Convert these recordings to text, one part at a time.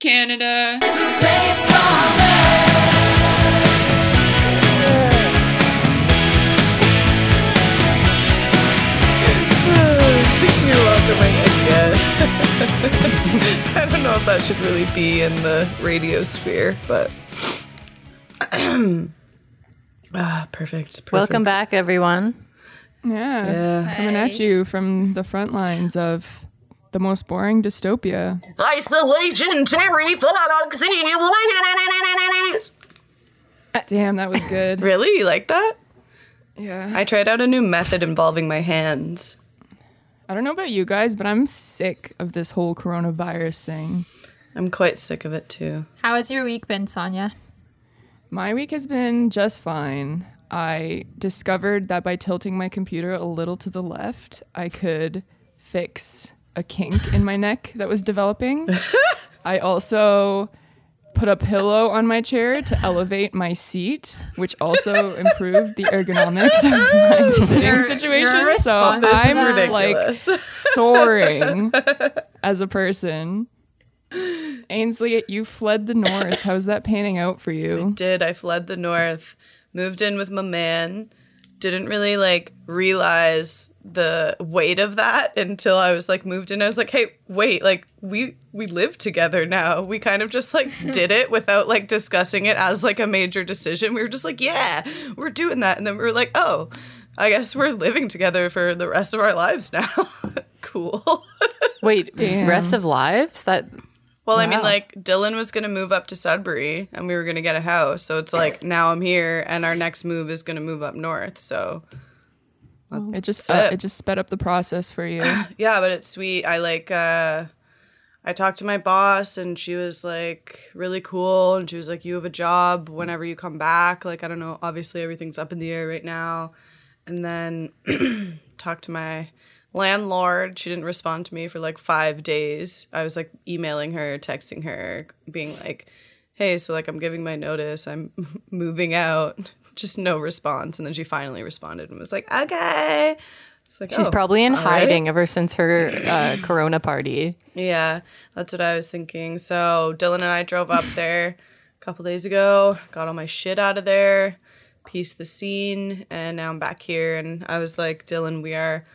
Canada. is the place on earth? You're welcome, I guess. I don't know if that should really be in the radio sphere, but. ah, perfect, perfect. Welcome back, everyone. Yeah. Yeah. Coming at you from the front lines of the most boring dystopia. Isolation, Terry uh, Damn, that was good. Really? You like that? Yeah. I tried out a new method involving my hands. I don't know about you guys, but I'm sick of this whole coronavirus thing. I'm quite sick of it too. How has your week been, Sonia? My week has been just fine. I discovered that by tilting my computer a little to the left, I could fix a kink in my neck that was developing. I also put a pillow on my chair to elevate my seat, which also improved the ergonomics of my sitting You're- situation. you're so. This I'm ridiculous. like soaring as a person. Ainsley, you fled the north. How's that panning out for you? did. I fled the north, moved in with my man. Didn't really like realize the weight of that until I was like moved in. I was like, hey, wait, like we we live together now. We kind of just like did it without like discussing it as like a major decision. We were just like, yeah, we're doing that, and then we were like, oh, I guess we're living together for the rest of our lives now. cool. Wait, Damn. rest of lives? That Well, I mean, like Dylan was gonna move up to Sudbury, and we were gonna get a house. So it's like now I'm here, and our next move is gonna move up north. So It just uh, it. it just sped up the process for you. yeah, but it's sweet. I like. uh I talked to my boss, and she was like really cool, and she was like, "You have a job whenever you come back." Like I don't know. Obviously, everything's up in the air right now. And then talked to my landlord. She didn't respond to me for like five days. I was like emailing her, texting her, being like, hey, so like I'm giving my notice, I'm moving out. Just no response. And then she finally responded and was like, okay. Like, she's "Oh, probably in all right." hiding ever since her uh, Corona party. Yeah, that's what I was thinking. So Dylan and I drove up there a couple days ago, got all my shit out of there, pieced the scene, and now I'm back here. And I was like, Dylan, we are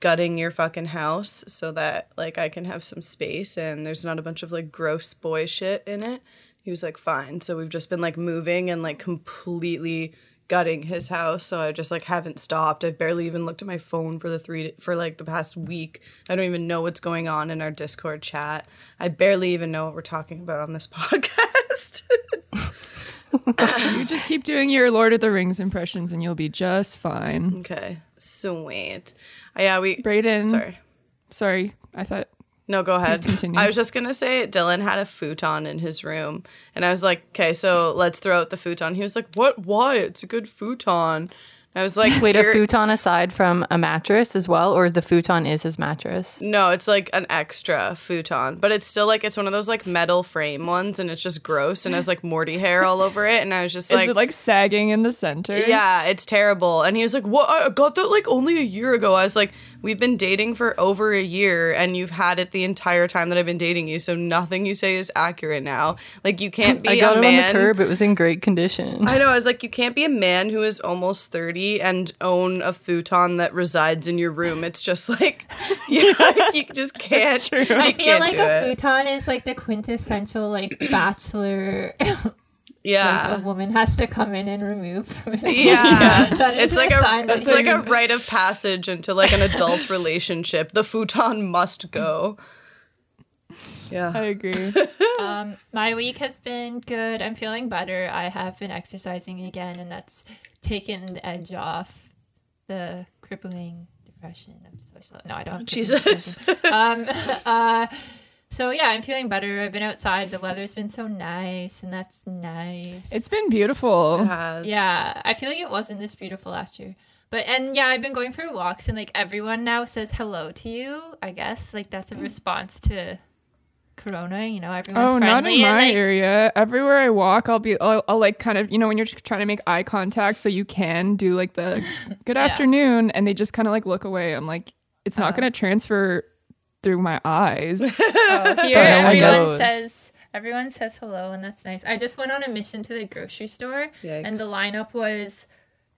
gutting your fucking house so that like I can have some space and there's not a bunch of like gross boy shit in it. He was like, fine. So we've just been like moving and like completely gutting his house. So i just like haven't stopped. I've barely even looked at my phone for the three for like the past week. I don't even know what's going on in our discord chat. I barely even know what we're talking about on this podcast you just keep doing your Lord of the Rings impressions and you'll be just fine. okay sweet uh, yeah we Brayden, sorry sorry, I thought No, go ahead. continue. I was just gonna say Dylan had a futon in his room, and I was like, okay, so let's throw out the futon. He was like, what? Why? It's a good futon. And I was like, Wait, a futon aside from a mattress as well, or the futon is his mattress? No, it's like an extra futon, but it's still like it's one of those like metal frame ones, and it's just gross and has like Morty hair all over it. And I was just like, is it like sagging in the center? yeah, it's terrible. And he was like, what? I got that like only a year ago. I was like, we've been dating for over a year, and you've had it the entire time that I've been dating you, so nothing you say is accurate now. Like you can't be I got a it man. on the curb. It was in great condition. I know. I was like, you can't be a man who is almost 30 and own a futon that resides in your room. It's just like, you, like, you just can't. you I feel can't like do a it. futon is like the quintessential like bachelor like a woman has to come in and remove. Yeah. That is It's like a a sign it's like a rite of passage into like an adult relationship. The futon must go. Yeah. I agree. Um, my week has been good. I'm feeling better. I have been exercising again, and that's taken the edge off the crippling depression of social. No, I don't. have crippling Jesus. um. Uh. So yeah, I'm feeling better. I've been outside. The weather's been so nice, and that's nice. It's been beautiful. Has. Yeah, I feel like it wasn't this beautiful last year. But and yeah, I've been going for walks and like everyone now says hello to you. I guess like that's a response to Corona. You know, everyone's Oh, friendly. not in my like, area. Everywhere I walk, I'll be, I'll, I'll like kind of, you know, when you're trying to make eye contact so you can do like the good afternoon and they just kind of like look away. I'm like, it's not uh-huh. going to transfer through my eyes. Oh, here, no everyone knows. says everyone says hello, and that's nice. I just went on a mission to the grocery store, and the lineup was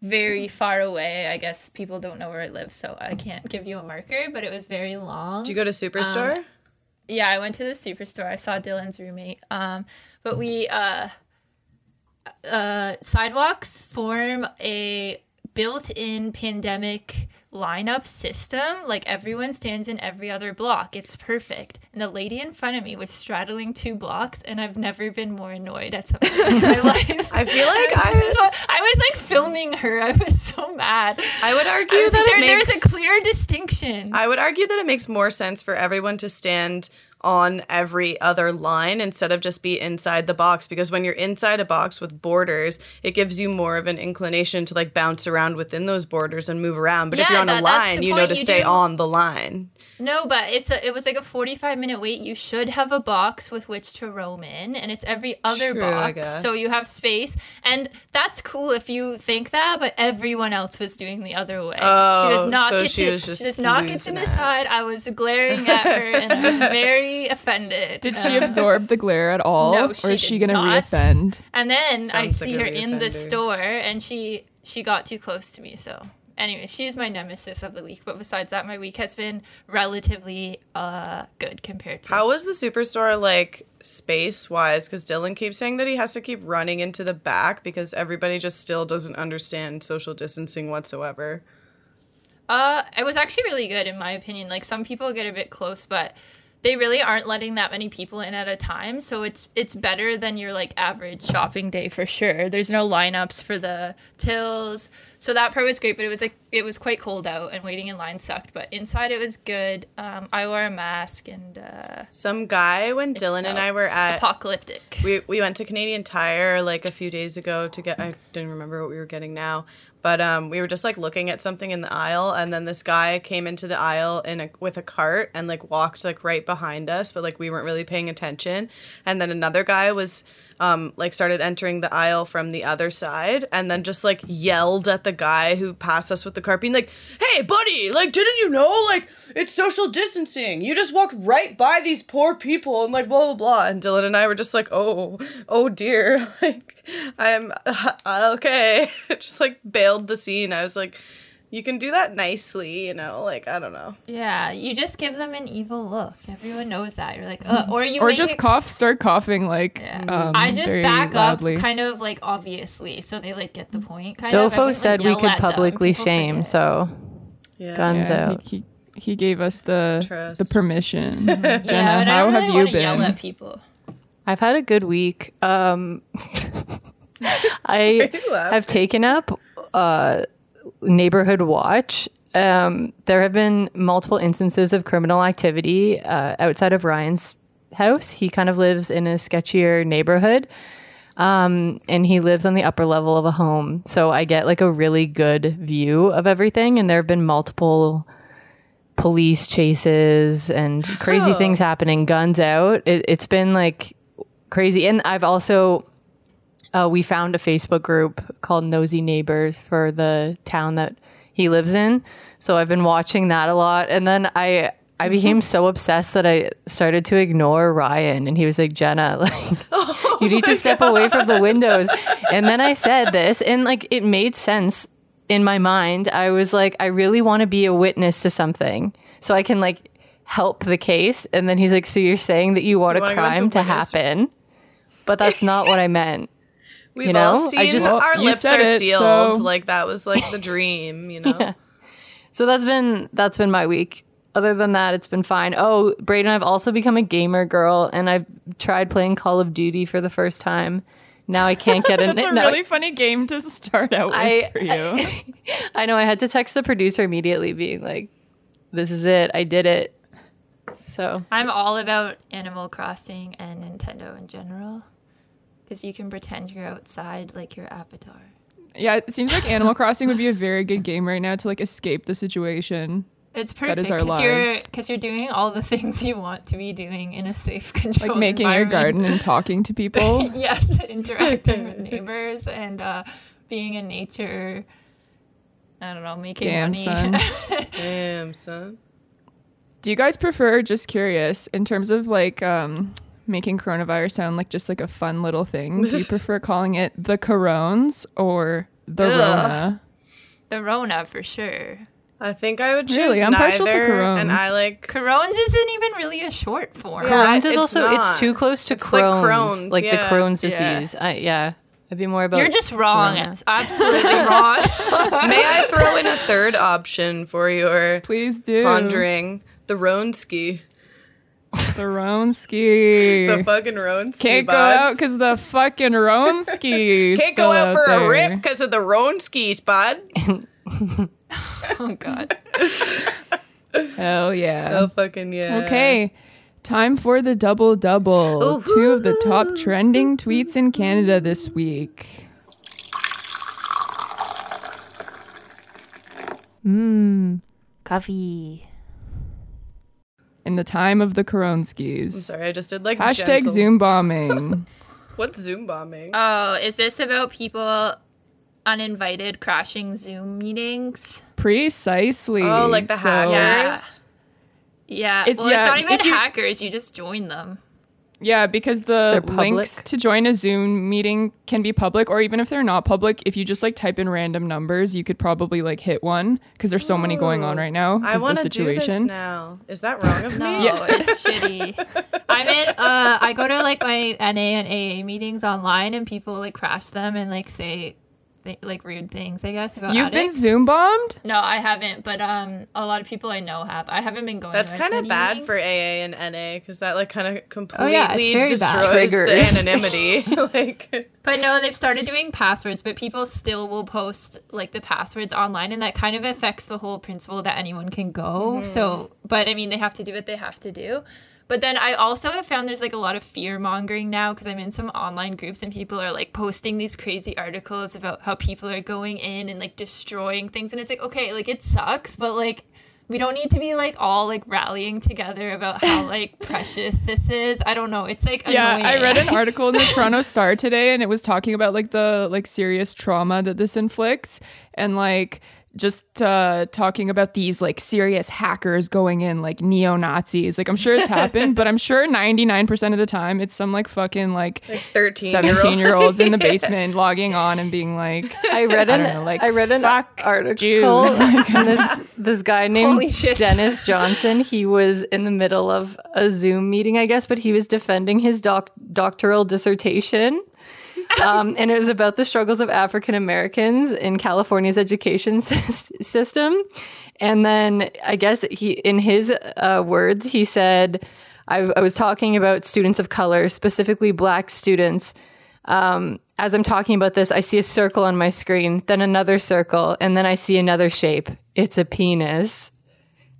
very far away. I guess people don't know where I live, so I can't give you a marker, but it was very long. Did you go to Superstore? Um, yeah, I went to the superstore. I saw Dylan's roommate. Um, but we uh, uh, sidewalks form a built-in pandemic lineup system. Like everyone stands in every other block. It's perfect. And the lady in front of me was straddling two blocks, and I've never been more annoyed at something in my life. I feel like This is I, what- I was like filming her. I was so mad. I would argue was that like, it there, makes there's a clear distinction. I would argue that it makes more sense for everyone to stand on every other line instead of just be inside the box because when you're inside a box with borders it gives you more of an inclination to like bounce around within those borders and move around but if you're on a that- that's line you know to You stay do- on the line No, but it's a it was like a 45 minute wait. You should have a box with which to roam in and it's every other True, box. So you have space and that's cool if you think that, but everyone else was doing the other way. she Oh, does not so get she to, was just she does not get to losing it. decide. I was glaring at her and I was very offended. Did she absorb the glare at all? No, or is she did gonna not. reoffend? And then I Sounds like see a her in the store and she she got too close to me, so Anyway, she's my nemesis of the week, but besides that, my week has been relatively uh good compared to How was the superstore like space wise? Because Dylan keeps saying that he has to keep running into the back because everybody just still doesn't understand social distancing whatsoever. Uh, it was actually really good in my opinion. Like some people get a bit close, but they really aren't letting that many people in at a time. So it's it's better than your like average shopping day for sure. There's no lineups for the tills, so that part was great. But it was like it was quite cold out, and waiting in line sucked. But inside it was good. Um, I wore a mask, and uh, Some guy when Dylan and I were at apocalyptic. we we went to Canadian Tire like a few days ago to get I didn't remember what we were getting now, but um we were just like looking at something in the aisle and then this guy came into the aisle in a with a cart and like walked like right behind us, but like we weren't really paying attention. And then another guy was um like started entering the aisle from the other side and then just like yelled at the guy who passed us with the cart being like, "Hey, buddy, like didn't you know like it's social distancing. You just walked right by these poor people and like blah blah blah." And Dylan and I were just like, "Oh, oh dear." Like I'm uh, okay. just like bailed the scene. I was like, "You can do that nicely, you know? Like I don't know." Yeah, you just give them an evil look. Everyone knows that. You're like, uh, or you Or just it cough, start coughing like. Yeah. Um, I just very back loudly. up kind of like obviously so they like get the point kind of. Dofo would, said we could publicly shame, so Yeah. guns Yeah, out. He, he, he gave us the Trust. the permission. Jenna, yeah, but I how don't have you wanna Yell been? at people. I've had a good week. Um, I have taken up uh, neighborhood watch. Um, there have been multiple instances of criminal activity uh, outside of Ryan's house. He kind of lives in a sketchier neighborhood. Um, and he lives on the upper level of a home. So I get like a really good view of everything. And there have been multiple police chases and crazy Oh. things happening, guns out. It, it's been like crazy. And I've also, uh, we found a Facebook group called Nosy Neighbors for the town that he lives in. So I've been watching that a lot. And then I, I became so obsessed that I started to ignore Ryan and he was like, Jenna, like, you need to step away from the windows. And then I said this and like it made sense in my mind. I was like, I really want to be a witness to something so I can like help the case. And then he's like, So you're saying that you want You a crime to happen? But that's not what I meant. We've You know, all I seen just- Well, our lips are it, sealed. so- Like that was like the dream, you know. So that's been that's been my week. Other than that, it's been fine. Oh, Braden, I've also become a gamer girl, and I've tried playing Call of Duty for the first time. Now I can't get in. That's a no, really funny game to start out with I- for you. I know I had to text the producer immediately, being like, "This is it. I did it." So I'm all about Animal Crossing and Nintendo in general because you can pretend you're outside like your avatar. yeah, it seems like Animal Crossing would be a very good game right now to like escape the situation. It's perfect is our because you're lives. because you're doing all the things you want to be doing in a safe, controlled Like making your garden and talking to people. yes, interacting with neighbors and uh, being in nature. I don't know, making Damn, money. son. Damn, son. Do you guys prefer, just curious, in terms of like um, making coronavirus sound like just like a fun little thing, do you prefer calling it the corones or the Ugh. Rona? The Rona for sure. I think I would choose Really? I'm neither, partial to Crohn's. and I like. Crohn's isn't even really a short form. Yeah. Crohn's is it's also not. it's too close to It's like Crohn's, Crohn's, like the yeah. Crohn's Yeah. disease. I, yeah, it'd be more about. You're just wrong. Corona. It's absolutely wrong. May I throw in a third option for your Please do. pondering? The Ronski. The Ronski. The fucking Ronski. Can't go out because the fucking Ronski. Can't go out for a rip because of the Ronskis, bud. oh god. Hell yeah. Oh fucking yeah. Okay. Time for the double double. Two of the top trending tweets in Canada this week. Mmm, coffee. In the time of the I'm sorry, I just did like Hashtag gentle- Zoom bombing. What's Zoom bombing? Oh, is this about people uninvited crashing Zoom meetings? Precisely. oh, like the So- hackers. Yeah. It's- well, yeah, it's not even you- hackers. You just join them. Yeah, because the They're links to join a Zoom meeting can be public, or even if they're not public, if you just like type in random numbers, you could probably like hit one because there's so many going on right now. I want to do this situation. now. Is that wrong of No, me? Yeah. it's shitty. I'm in. Uh, I go to like my NA and AA meetings online, and people like crash them and like say th- like rude things. I guess about You've been. Zoom bombed? No, I haven't, but um, a lot of people I know have. I haven't been going. That's kind of bad meetings. for AA and NA because that like kind of completely yeah, it's very bad. destroys the anonymity. like, But no, they've started doing passwords, but people still will post like the passwords online, and that kind of affects the whole principle that anyone can go. So, but I mean, they have to do what they have to do. But then I also have found there's like a lot of fear mongering now because I'm in some online groups and people are like posting these crazy articles about how people are going in and like destroying things. And it's like, okay, like it sucks, but like we don't need to be like all like rallying together about how like precious this is. I don't know. It's like Yeah, annoying. I read an article in the Toronto Star today and it was talking about like the like serious trauma that this inflicts and like just uh talking about these like serious hackers going in like neo-Nazis. Like I'm sure it's happened, but I'm sure 99% of the time it's some like fucking like 13 17 year olds in the basement logging on and being like I read I an don't know, like, I read an article. Jews. and this this guy named Dennis Johnson. He was in the middle of a Zoom meeting, I guess, but he was defending his doc- doctoral dissertation. Um, and it was about the struggles of African Americans in California's education sys- system. And then I guess he, in his uh, words, he said, I, I was talking about students of color, specifically black students. Um, as I'm talking about this, I see a circle on my screen, then another circle, and then I see another shape. It's a penis.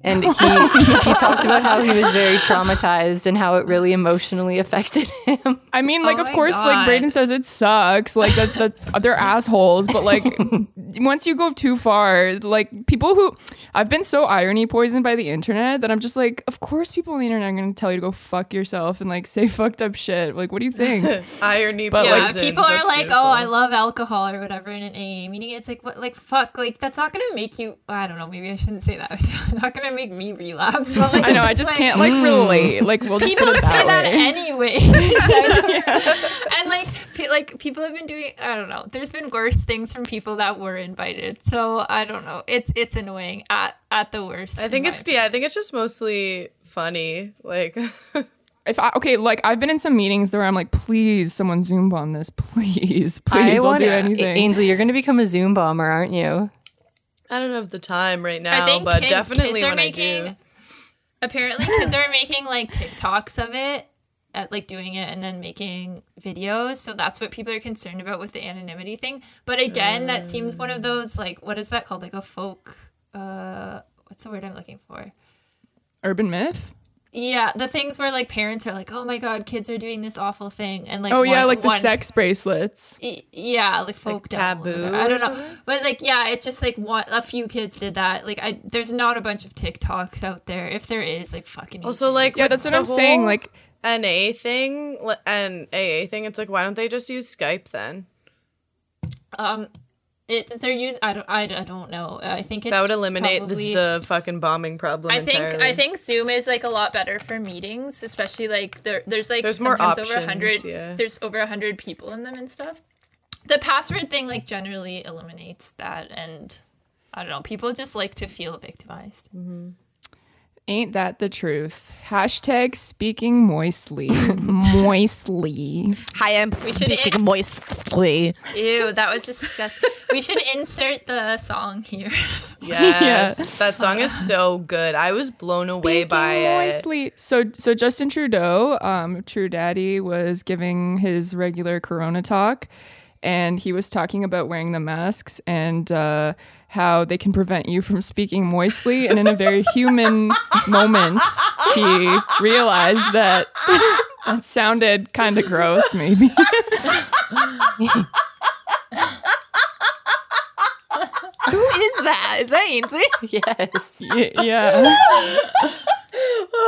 And he, he talked about how he was very traumatized and how it really emotionally affected him. I mean, like, Oh of course, God. like Braden says, it sucks. Like that, that's they're assholes. But like, once you go too far, like people who I've been so irony poisoned by the internet that I'm just like, of course, people on the internet are gonna tell you to go fuck yourself and like say fucked up shit. Like, what do you think? irony. But, Yeah, poisoned. people are That's like, beautiful. "Oh, I love alcohol" or whatever in an AA meeting. It's like, what, like, fuck, like that's not gonna make you. I don't know. Maybe I shouldn't say that. It's not gonna make me relapse. But, like, I know. I just like- can't like mm. relate. Like, we'll just People put it say that way. anyway, and like, pe- like people have been doing. I don't know. There's been worse things from people that were invited. So I don't know. It's it's annoying at at the worst. I think it's yeah. I think it's just mostly funny. Like, if I okay, like I've been in some meetings where I'm like, please, someone Zoom bomb this, please, please, I'll wanna- do anything. Ainsley, you're going to become a Zoom bomber, aren't you? I don't have the time right now, but kid- definitely kids are when making, I do. Apparently, kids are making like TikToks of it, at like doing it and then making videos. So that's what people are concerned about with the anonymity thing. But again, that seems one of those like what is that called? Like a folk. Uh, what's the word I'm looking for? Urban myth. Yeah, the things where like parents are like, "Oh my god, kids are doing this awful thing," and like Oh yeah, one- like the one- sex bracelets. Y- yeah like folk devil or taboo i don't know something? but like yeah it's just like one a few kids did that like i there's not a bunch of tiktoks out there if there is like fucking Also, like, Yeah, with that's what I'm saying. whole Like, NA thing li- and AA thing, it's like, why don't they just use Skype then? um It, they're use. I don't. I, I don't know. I think it's that would eliminate this, probably- the fucking bombing problem. I think entirely. I think Zoom is like a lot better for meetings, especially like there, there's like There's more sometimes over options, hundred. yeah. There's over a hundred people in them and stuff. The password thing like generally eliminates that, and I don't know. People just like to feel victimized. Mm-hmm. Ain't that the truth? Hashtag speaking moistly. moistly. Hi, I'm should speaking in- moistly. Ew, that was disgusting. we should insert the song here. Yes, that song is so good. I was blown away by Speaking it. moistly. So so Justin Trudeau, um, True Daddy, was giving his regular Corona talk, and he was talking about wearing the masks and uh, how they can prevent you from speaking moistly. And in a very human moment, he realized that that sounded kind of gross, maybe. Who is that? Is that Ainsley? Yes. Y- yeah.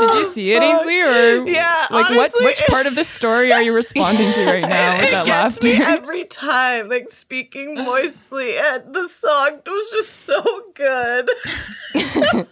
Did you oh, see it, Ainsley, or Yeah, like what? Which part of this story are you responding to right now with it that gets laughter? me every time. Like speaking moistly, and the song was just so good.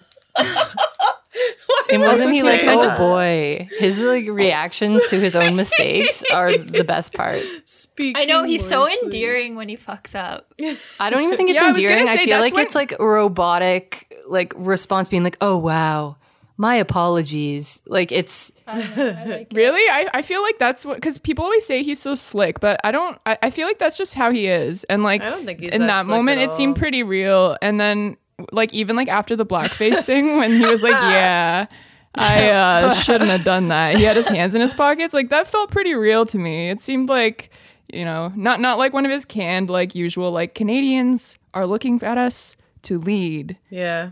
And wasn't he like, saying oh that? boy? His like reactions to his own mistakes are the best part. Speaking I know he's so endearing when he fucks up. I don't even think it's Yeah, I was gonna endearing. I, say, feel like what- it's like robotic like response being like, oh wow, my apologies. Like it's Really? I, I feel like that's what because people always say he's so slick, but I don't. I, I feel like that's just how he is, and like I don't think he's in that that, moment it seemed pretty real, and then like even like after the blackface thing when he was like, yeah. I uh, shouldn't have done that. He had his hands in his pockets. Like that felt pretty real to me. It seemed like, you know, not not like one of his canned like usual like Canadians are looking at us to lead. Yeah.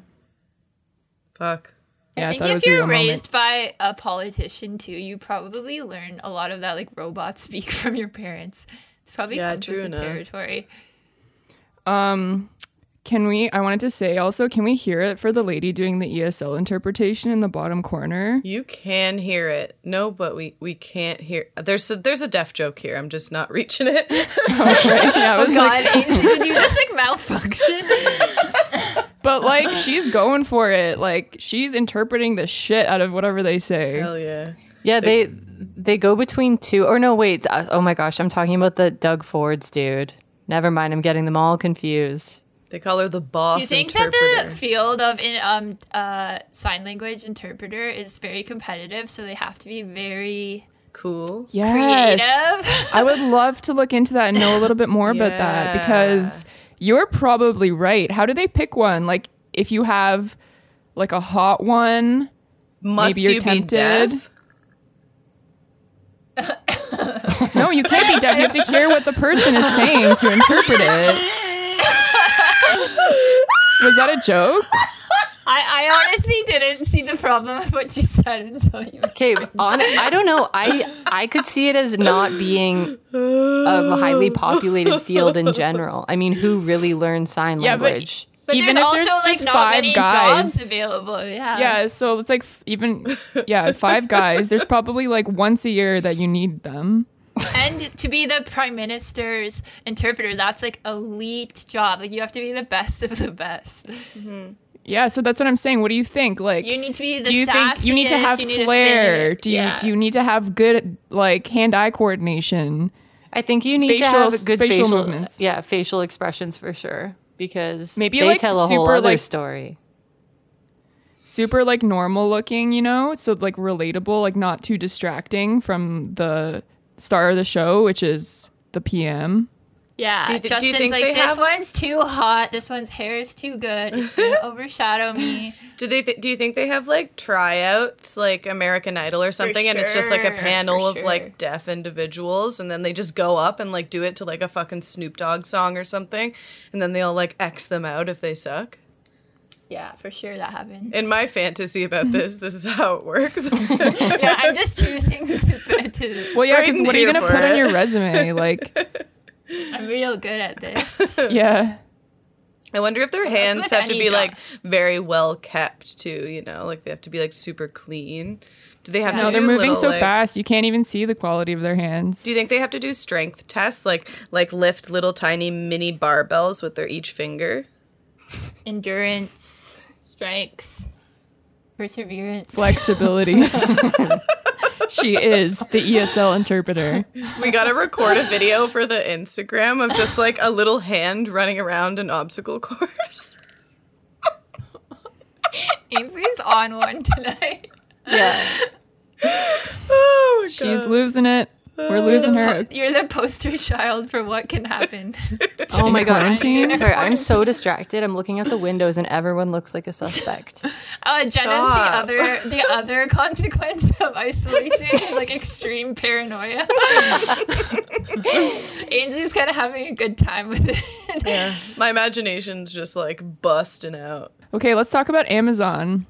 Fuck. Yeah, I think thought it if was a real you're moment. raised by a politician too, you probably learn a lot of that like robot speak from your parents. It's probably Yeah, comes true with the enough. territory. Um, can we? I wanted to say also, can we hear it for the lady doing the ESL interpretation in the bottom corner? You can hear it. No, but we we can't hear. There's a, there's a deaf joke here. I'm just not reaching it. Oh, yeah, I oh, was like, God, Ainsley, did you just like malfunction? But like she's going for it. Like she's interpreting the shit out of whatever they say. Hell yeah. yeah they they go between two or no wait uh, oh my gosh I'm talking about the Doug Ford's dude. Never mind, I'm getting them all confused. They call her the boss Do you think interpreter. that the field of in, um uh sign language interpreter is very competitive, so they have to be very cool. Yes, creative? I would love to look into that and know a little bit more about that because you're probably right. How do they pick one? Like if you have like a hot one, Must Maybe you're you tempted. no, you can't be deaf. You have to hear what the person is saying to interpret it. Was that a joke? I, I honestly didn't see the problem with what you said until you. Okay, on I don't know. I I could see it as not being a highly populated field in general. I mean, who really learns sign Yeah, but- language? But Even there's if there's like just not five guys. jobs available. Yeah. Yeah, so it's like f- even yeah, five guys. There's probably like once a year that you need them. And to be the prime minister's interpreter, that's like elite job. Like you have to be the best of the best. Mm-hmm. Yeah, so that's what I'm saying. What do you think? Like You need to be the do you think you need to have you need to flair? do you Yeah. do you need to have good like hand-eye coordination? I think you need to have good facial facial, movements. Uh, yeah, facial expressions for sure because Maybe, they like, tell a whole super, other like- story. Super like normal looking, you know? So like relatable, like not too distracting from the star of the show, which is the PM. Yeah, Do you thi- do you Justin's think like they this have- one's too hot. This one's hair is too good. It's gonna overshadow me. Do they? Th- do you think they have like tryouts, like American Idol or something, and it's just like a panel for of sure. like deaf individuals, and then they just go up and like do it to like a fucking Snoop Dogg song or something, and then they'll like X them out if they suck. Yeah, for sure that happens. In my fantasy about this, this is how it works. yeah, I'm just choosing to. to Well, yeah, because what are you gonna for put on your resume? Like, I'm real good at this. yeah, I wonder if their that's hands have to be job. like very well kept too. You know, like they have to be like super clean. Do they have No, to? they're moving little, so like- fast you can't even see the quality of their hands. Do you think they have to do strength tests, like like lift little tiny mini barbells with their each finger? Endurance, strength, perseverance. Flexibility. she is the ESL interpreter. We gotta record a video for the Instagram of just like a little hand running around an obstacle course. Ainsley's on one tonight. Yeah. Oh my She's God. losing it. We're losing her. You're the poster child for what can happen. Oh my god. quarantine? Sorry, I'm so distracted. I'm looking out the windows and everyone looks like a suspect. Uh, Jenna's the other the other consequence of isolation is like extreme paranoia. Ainsley's kind of having a good time with it. Yeah, my imagination's just like busting out. Okay, let's talk about Amazon.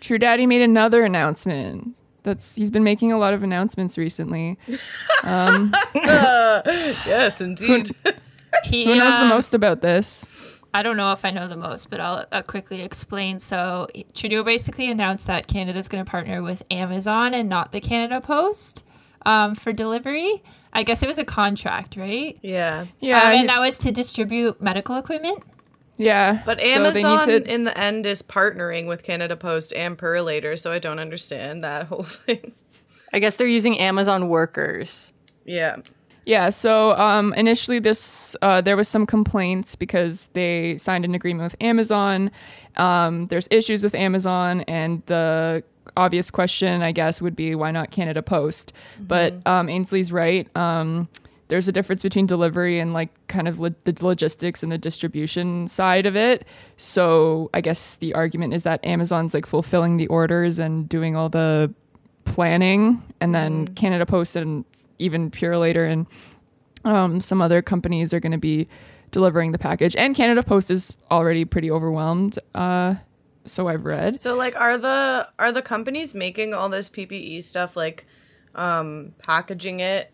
True Daddy made another announcement. That's he's been making a lot of announcements recently. Yes, indeed. He, Who knows the um, most about this? I don't know if I know the most, but I'll, uh quickly explain. So Trudeau basically announced that Canada's going to partner with Amazon and not the Canada Post um, for delivery. I guess it was a contract, right? yeah. Yeah, um, and that was to distribute medical equipment. Yeah. But So Amazon to- in the end is partnering with Canada Post and Purolator, so I don't understand that whole thing. I guess they're using Amazon workers. Yeah. Yeah, so um, initially this uh, there was some complaints because they signed an agreement with Amazon. Um, there's issues with Amazon, and the obvious question, I guess, would be why not Canada Post? But um, Ainsley's right. There's a difference between delivery and like kind of lo- the logistics and the distribution side of it. So I guess the argument is that Amazon's like fulfilling the orders and doing all the planning, and then Canada Post and even Purolator and um, some other companies are going to be delivering the package. And Canada Post is already pretty overwhelmed. Uh, so I've read. So like are the are the companies making all this PPE stuff like um packaging it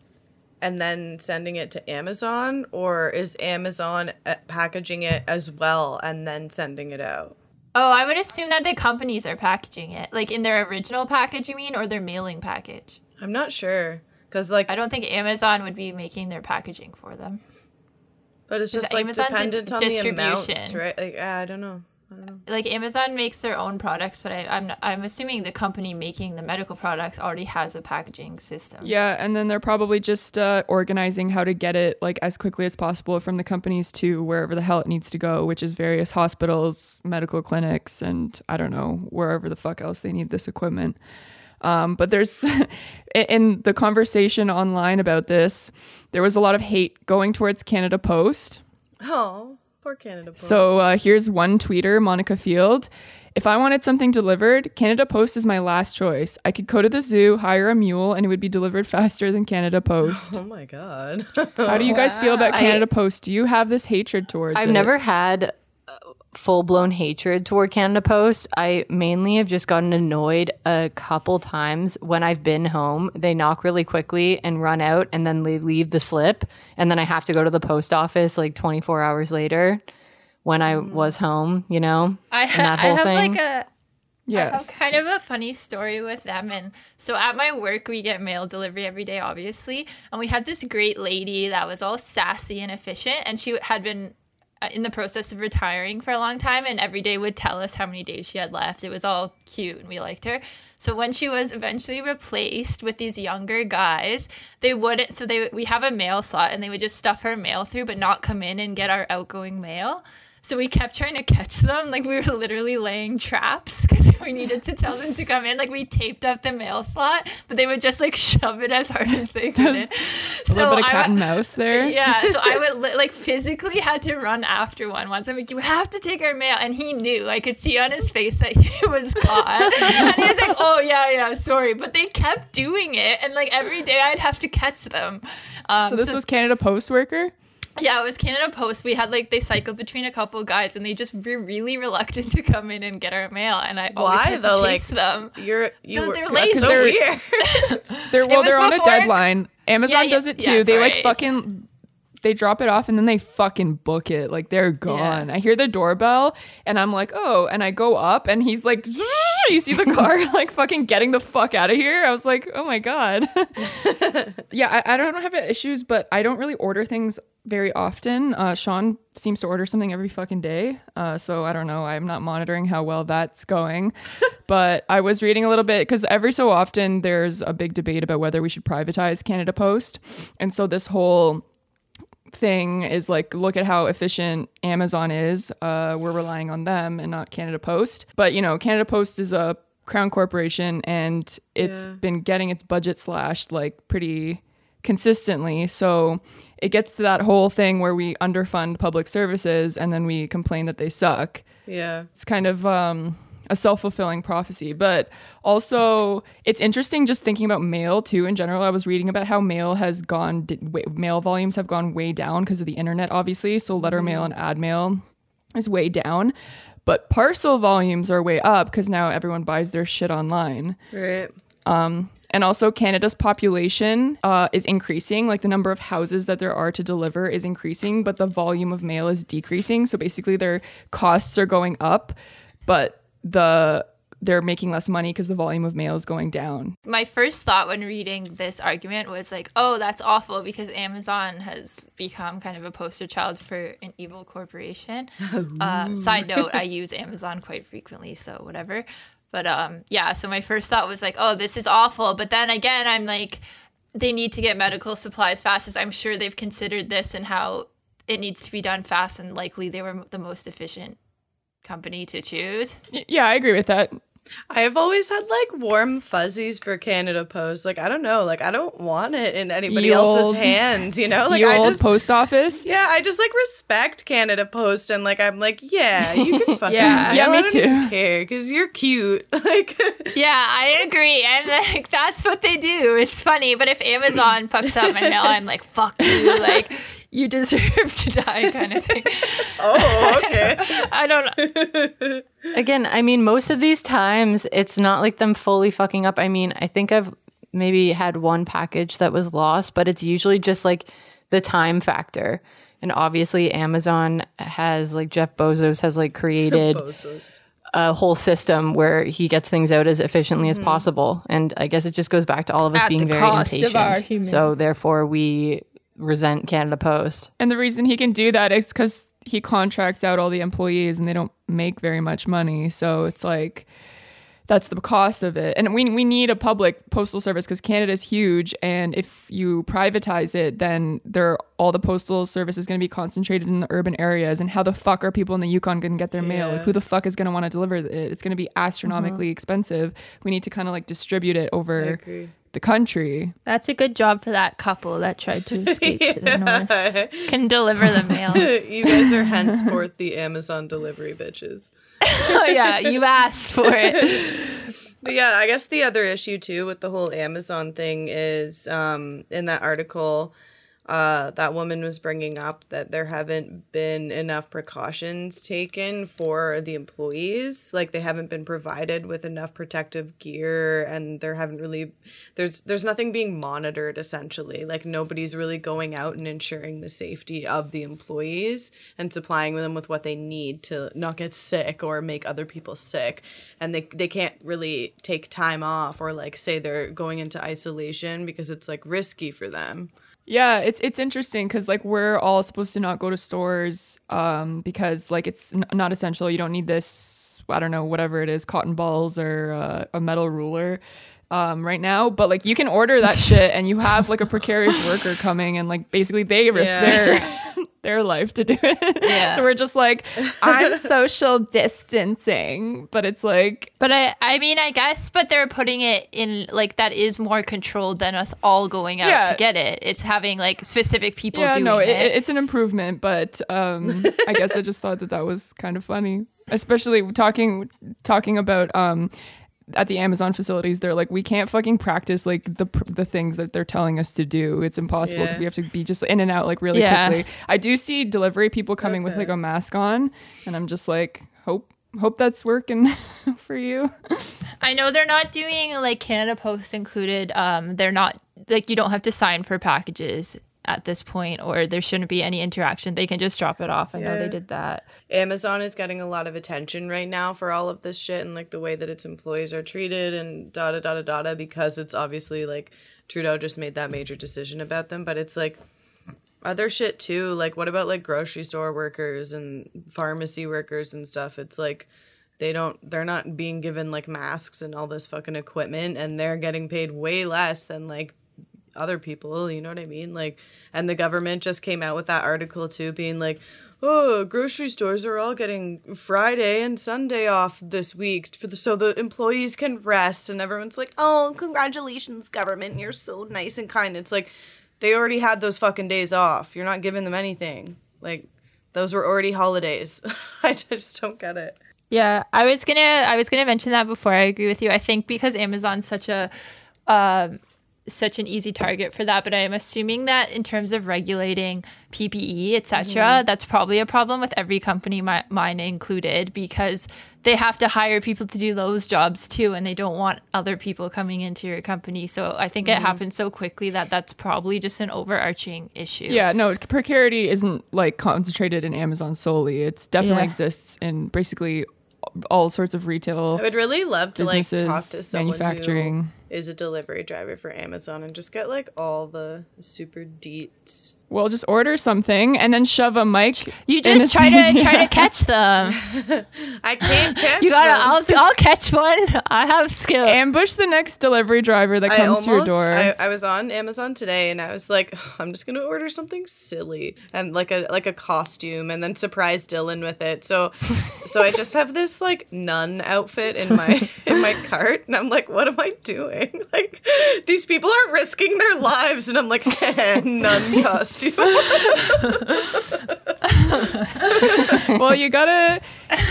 and then sending it to Amazon or is Amazon uh, packaging it as well and then sending it out? Oh, I would assume that the companies are packaging it, like in their original package, you mean, or their mailing package. I'm not sure cuz like I don't think Amazon would be making their packaging for them. but it's just like Amazon's dependent on the amounts, right? Like I don't know. Like Amazon makes their own products, but I, I'm not, I'm assuming the company making the medical products already has a packaging system. Yeah, and then they're probably just uh, organizing how to get it like as quickly as possible from the companies to wherever the hell it needs to go, which is various hospitals, medical clinics, and I don't know wherever the fuck else they need this equipment. Um, but there's in the conversation online about this, there was a lot of hate going towards Canada Post. Oh, poor Canada Post. So uh, here's one tweeter, Monica Field. If I wanted something delivered, Canada Post is my last choice. I could go to the zoo, hire a mule, and it would be delivered faster than Canada Post. Oh my god. How do you guys feel about I- Canada Post? Do you have this hatred towards it? I've it? never had full blown hatred toward Canada Post. I mainly have just gotten annoyed a couple times when I've been home. They knock really quickly and run out, and then they leave the slip, and then I have to go to the post office like 24 hours later when I mm. was home. You know, I, And ha- that I have thing. like a I have Yes. kind of a funny story with them. And so at my work, we get mail delivery every day, obviously. And we had this great lady that was all sassy and efficient. And she had been Uh, in the process of retiring for a long time. And every day would tell us how many days she had left. It was all cute and we liked her. So when she was eventually replaced with these younger guys, they wouldn't. So they we have a mail slot and they would just stuff her mail through, but not come in and get our outgoing mail. So we kept trying to catch them. Like we were literally laying traps because we needed to tell them to come in. Like we taped up the mail slot, but they would just like shove it as hard as they could. a little bit of cat and mouse there. yeah, so I would li- like physically had to run after one once. I'm like, you have to take our mail, and he knew. I could see on his face that he was caught, and he was like, oh yeah, yeah, sorry. But they kept doing it, and like every day I'd have to catch them. Um, So this was Canada Post worker. Yeah, it was Canada Post. We had like they cycled between a couple guys, and they just were really reluctant to come in and get our mail. And I always Why, had though? to chase Like, them. You're you They're- were they're that's lazy. so They're- weird. They're well, they're on a deadline. Amazon yeah, does it too. yeah, they like fucking they drop it off and then they fucking book it. Like they're gone. I hear the doorbell and I'm like, oh, and I go up and he's like, you see the car like fucking getting the fuck out of here. I was like, oh my god. yeah, I, I don't have issues, but I don't really order things very often. Uh, Sean seems to order something every fucking day. Uh, so I don't know. I'm not monitoring how well that's going. but I was reading a little bit because every so often there's a big debate about whether we should privatize Canada Post. And so this whole thing is like look at how efficient Amazon is. Uh, we're relying on them and not Canada Post. But you know, Canada Post is a crown corporation and it's Yeah. been getting its budget slashed like pretty consistently. So it gets to that whole thing where we underfund public services and then we complain that they suck Yeah. it's kind of um, a self-fulfilling prophecy. But also it's interesting just thinking about mail too in general. I was reading about how mail has gone mail volumes have gone way down because of the internet obviously. So letter mail and ad mail is way down. But parcel volumes are way up because now everyone buys their shit online. Right. and also Canada's population uh, is increasing. Like the number of houses that there are to deliver is increasing, but the volume of mail is decreasing. So basically, their costs are going up, but the they're making less money because the volume of mail is going down. My first thought when reading this argument was like, oh, that's awful because Amazon has become kind of a poster child for an evil corporation. um, side note, I use Amazon quite frequently, so whatever. But um, yeah, so my first thought was like, oh, this is awful. But then again, I'm like, they need to get medical supplies fast as I'm sure they've considered this and how it needs to be done fast and likely they were the most efficient company to choose. Yeah, I agree with that. I've always had like warm fuzzies for Canada Post. Like I don't know, like I don't want it in anybody You else's old- hands, you know? Like you I old just post office. Yeah, I just like respect Canada Post and like I'm like, yeah, you can fucking Yeah. Yeah, me I don't even too. care cuz you're cute. like Yeah, I agree. I'm like, that's what they do. It's funny, but if Amazon fucks up my mail, I'm like, fuck you. Like, you deserve to die, kind of thing. oh, okay. I don't know. Again, I mean, most of these times it's not like them fully fucking up. I mean, I think I've maybe had one package that was lost, but it's usually just like the time factor. And obviously, Amazon has like Jeff Bezos has like created Bozos. a whole system where he gets things out as efficiently as mm-hmm. possible. And I guess it just goes back to all of us At being the very cost of impatient. our human- So therefore, we resent Canada Post. And the reason he can do that is because he contracts out all the employees and they don't make very much money. So it's like that's the cost of it. And we, we need a public postal service because Canada's huge. And if you privatize it, then there all the postal service is going to be concentrated in the urban areas. And how the fuck are people in the Yukon going to get their mail? Like, who the fuck is going to want to deliver it? It's going to be astronomically uh-huh. expensive. We need to kind of like distribute it over. The country. That's a good job for that couple that tried to escape to the north. Can deliver the mail. you guys are henceforth the Amazon delivery bitches. oh, yeah, you asked for it. But yeah, I guess the other issue too with the whole Amazon thing is um, in that article, uh, that woman was bringing up that there haven't been enough precautions taken for the employees. Like they haven't been provided with enough protective gear, and there haven't really there's there's nothing being monitored essentially. Like nobody's really going out and ensuring the safety of the employees and supplying them with what they need to not get sick or make other people sick. And they they can't really take time off or like say they're going into isolation because it's like risky for them. Yeah, it's it's interesting because like we're all supposed to not go to stores um, because like it's n- not essential. You don't need this. I don't know whatever it is, cotton balls or uh, a metal ruler. Um, right now, but like you can order that shit and you have like a precarious worker coming and like basically they risk Yeah. their their life to do it. Yeah. so we're just like I'm social distancing, but it's like But I, I mean, I guess, but they're putting it in like that is more controlled than us all going out Yeah. to get it. It's having like specific people yeah, doing no, it, it. it's an improvement, but um, I guess I just thought that that was kind of funny, especially talking talking about um, at the Amazon facilities. They're like, we can't fucking practice like the pr- the things that they're telling us to do. It's impossible because Yeah. we have to be just in and out like really Yeah. quickly. I do see delivery people coming with like a mask on, and I'm just like, hope hope that's working for you. I know they're not doing like Canada Post included. Um, they're not like you don't have to sign for packages at this point, or there shouldn't be any interaction. They can just drop it off. I know they did that. Amazon is getting a lot of attention right now for all of this shit and like the way that its employees are treated and da da da da da da because it's obviously like Trudeau just made that major decision about them, but it's like other shit too. Like what about like grocery store workers and pharmacy workers and stuff? It's like they don't they're not being given like masks and all this fucking equipment and they're getting paid way less than like other people, you know what I mean? Like, and the government just came out with that article too, being like, oh, grocery stores are all getting Friday and Sunday off this week for the, so the employees can rest. And everyone's like, oh, congratulations, government. You're so nice and kind. It's like, they already had those fucking days off. You're not giving them anything. Like, those were already holidays. I just don't get it. Yeah, I was gonna I was gonna mention that before. I agree with you. I think because Amazon's such a um such an easy target for that, but I am assuming that in terms of regulating PPE, etc., mm-hmm. that's probably a problem with every company, mi- mine included, because they have to hire people to do those jobs too, and they don't want other people coming into your company. So I think it mm-hmm. happens so quickly that that's probably just an overarching issue. Yeah, no, precarity isn't like concentrated in Amazon solely. It's definitely Yeah. exists in basically all sorts of retail. I would really love to like talk to someone manufacturing. Is a delivery driver for Amazon and just get like all the super deets. Well, just order something and then shove a mic. You just try face. to try to catch them. I can't catch You gotta. them. I'll I'll catch one. I have skill. ambush the next delivery driver that I comes to your door. I, I was on Amazon today and I was like, I'm just gonna order something silly and like a like a costume and then surprise Dylan with it. So so I just have this like nun outfit in my in my cart and I'm like, what am I doing? Like these people are risking their lives and I'm like, nun costume. Well, you gotta,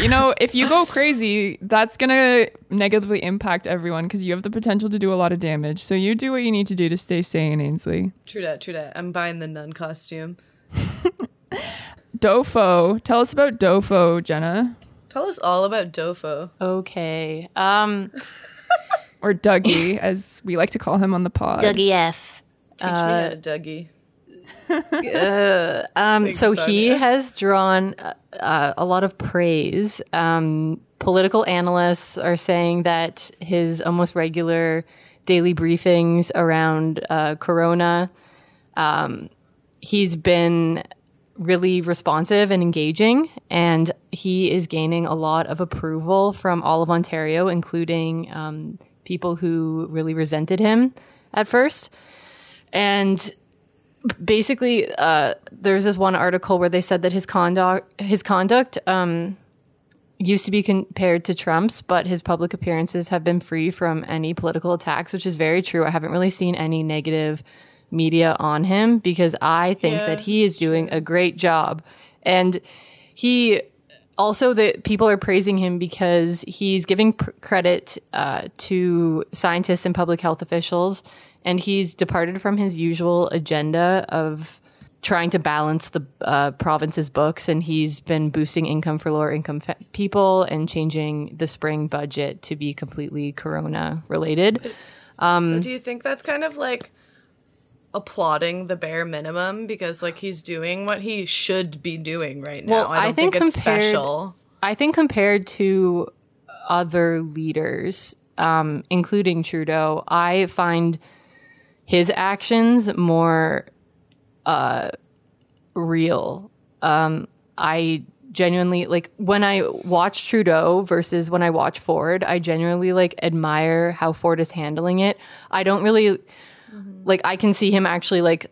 you know, if you go crazy, that's gonna negatively impact everyone because you have the potential to do a lot of damage. So you do what you need to do to stay sane, Ainsley. True that, true that. I'm buying the nun costume. Dofo, tell us about Dofo, Jenna, Tell us all about Dofo. Okay. Um, or Dougie, as we like to call him on the pod. Dougie F. Teach me how to Dougie. Um, so saga. he has drawn uh, uh, a lot of praise. Um, political analysts are saying that his almost regular daily briefings around uh, Corona, um, he's been really responsive and engaging, and he is gaining a lot of approval from all of Ontario, including um, people who really resented him at first. And basically uh, there's this one article where they said that his conduct his conduct um, used to be compared to Trump's, but his public appearances have been free from any political attacks, which is very true. I haven't really seen any negative media on him because I think Yeah, that he is doing a great job. And he also that people are praising him because he's giving pr- credit uh, to scientists and public health officials, and he's departed from his usual agenda of trying to balance the uh, province's books, and he's been boosting income for lower income fa- people and changing the spring budget to be completely corona related. Do you think that's kind of like applauding the bare minimum because like he's doing what he should be doing right now? Well, I don't I think think, it's compared- special. I think compared to other leaders, um, including Trudeau, I find his actions more uh, real. Um, I genuinely like when I watch Trudeau versus when I watch Ford. I genuinely like admire how Ford is handling it. I don't really like. I can see him actually like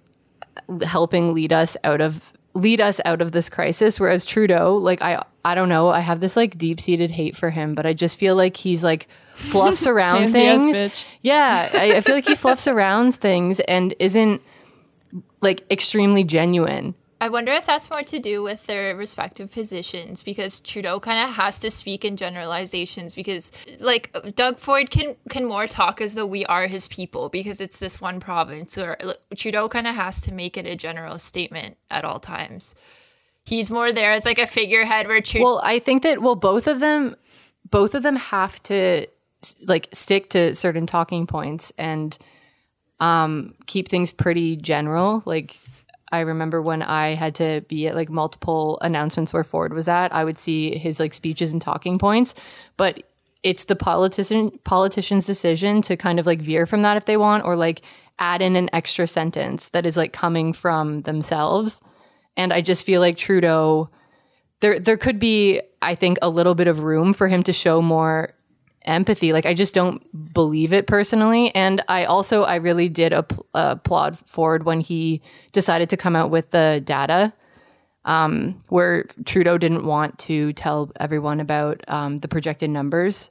helping lead us out of lead us out of this crisis whereas Trudeau like I I don't know I have this like deep-seated hate for him but I just feel like he's like fluffs around Pansy-ass things bitch. yeah I, I feel like he fluffs around things and isn't like extremely genuine I wonder if that's more to do with their respective positions because Trudeau kind of has to speak in generalizations because like Doug Ford can can more talk as though we are his people because it's this one province or like, Trudeau kind of has to make it a general statement at all times. He's more there as like a figurehead where Trudeau Well, I think that well, both of them, both of them have to s- like stick to certain talking points and um, keep things pretty general. Like I remember when I had to be at like multiple announcements where Ford was at, I would see his like speeches and talking points, but it's the politician politician's decision to kind of like veer from that if they want or like add in an extra sentence that is like coming from themselves. And I just feel like Trudeau there there could be I think a little bit of room for him to show more empathy. Like I just don't believe it personally. And I also I really did app- applaud Ford when he decided to come out with the data. Um, where Trudeau didn't want to tell everyone about um, the projected numbers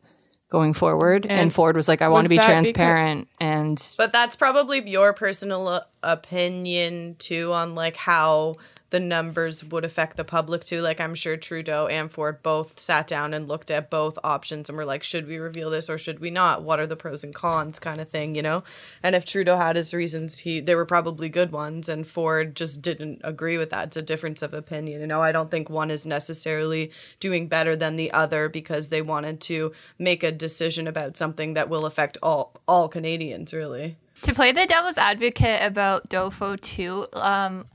going forward, and, And Ford was like, "I want to be that because- transparent." and But that's probably your personal opinion too on like how the numbers would affect the public too. Like I'm sure Trudeau and Ford both sat down and looked at both options and were like, should we reveal this or should we not? What are the pros and cons kind of thing, you know? And if Trudeau had his reasons, he they were probably good ones and Ford just didn't agree with that. It's a difference of opinion. You know, I don't think one is necessarily doing better than the other because they wanted to make a decision about something that will affect all all Canadians really. To play the devil's advocate about Dofo too, um,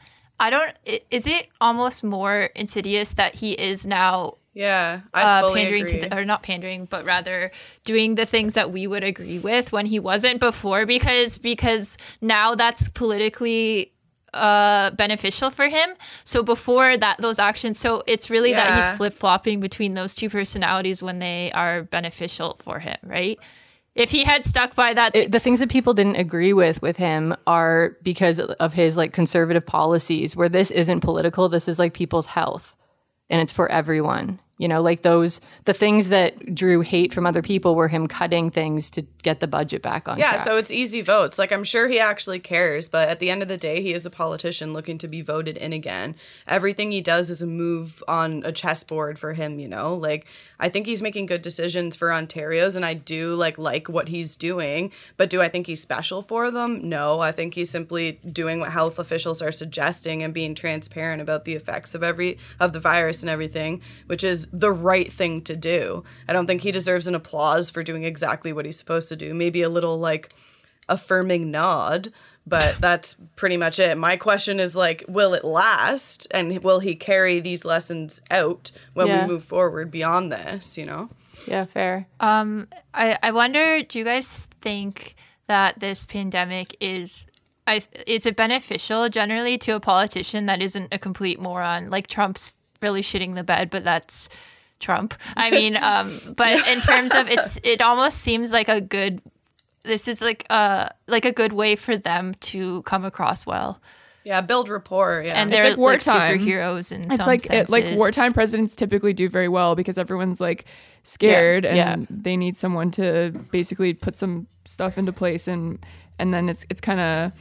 I don't. Is it almost more insidious that he is now Yeah, I uh, fully pandering agree. to the, or not pandering, but rather doing the things that we would agree with when he wasn't before? Because because now that's politically uh beneficial for him so before that those actions so it's really that he's flip-flopping between those two personalities when they are beneficial for him right if he had stuck by that it- the things that people didn't agree with with him are because of his like conservative policies where this isn't political. This is like people's health. And it's for everyone you know like those the things that drew hate from other people were him cutting things to get the budget back on Yeah, track. so it's easy votes. Like I'm sure he actually cares, but at the end of the day, he is a politician looking to be voted in again. Everything he does is a move on a chessboard for him, you know? Like I think he's making good decisions for Ontario's and I do like like what he's doing, but do I think he's special for them? No, I think he's simply doing what health officials are suggesting and being transparent about the effects of every of the virus and everything, which is the right thing to do. I don't think he deserves an applause for doing exactly what he's supposed to do. Maybe a little like affirming nod, but that's pretty much it. My question is like, will it last? And will he carry these lessons out when Yeah. we move forward beyond this, you know? yeah fair Um I, I wonder, do you guys think that this pandemic is I, is it beneficial generally to a politician that isn't a complete moron? Like Trump's really shitting the bed, but that's Trump. I mean, um, but in terms of it's, it almost seems like a good. This is like a like a good way for them to come across well, Yeah, build rapport. Yeah. and It's they're like like, wartime. superheroes in It's some like it, like wartime presidents typically do very well because everyone's like scared and yeah. they need someone to basically put some stuff into place and and then it's it's kind of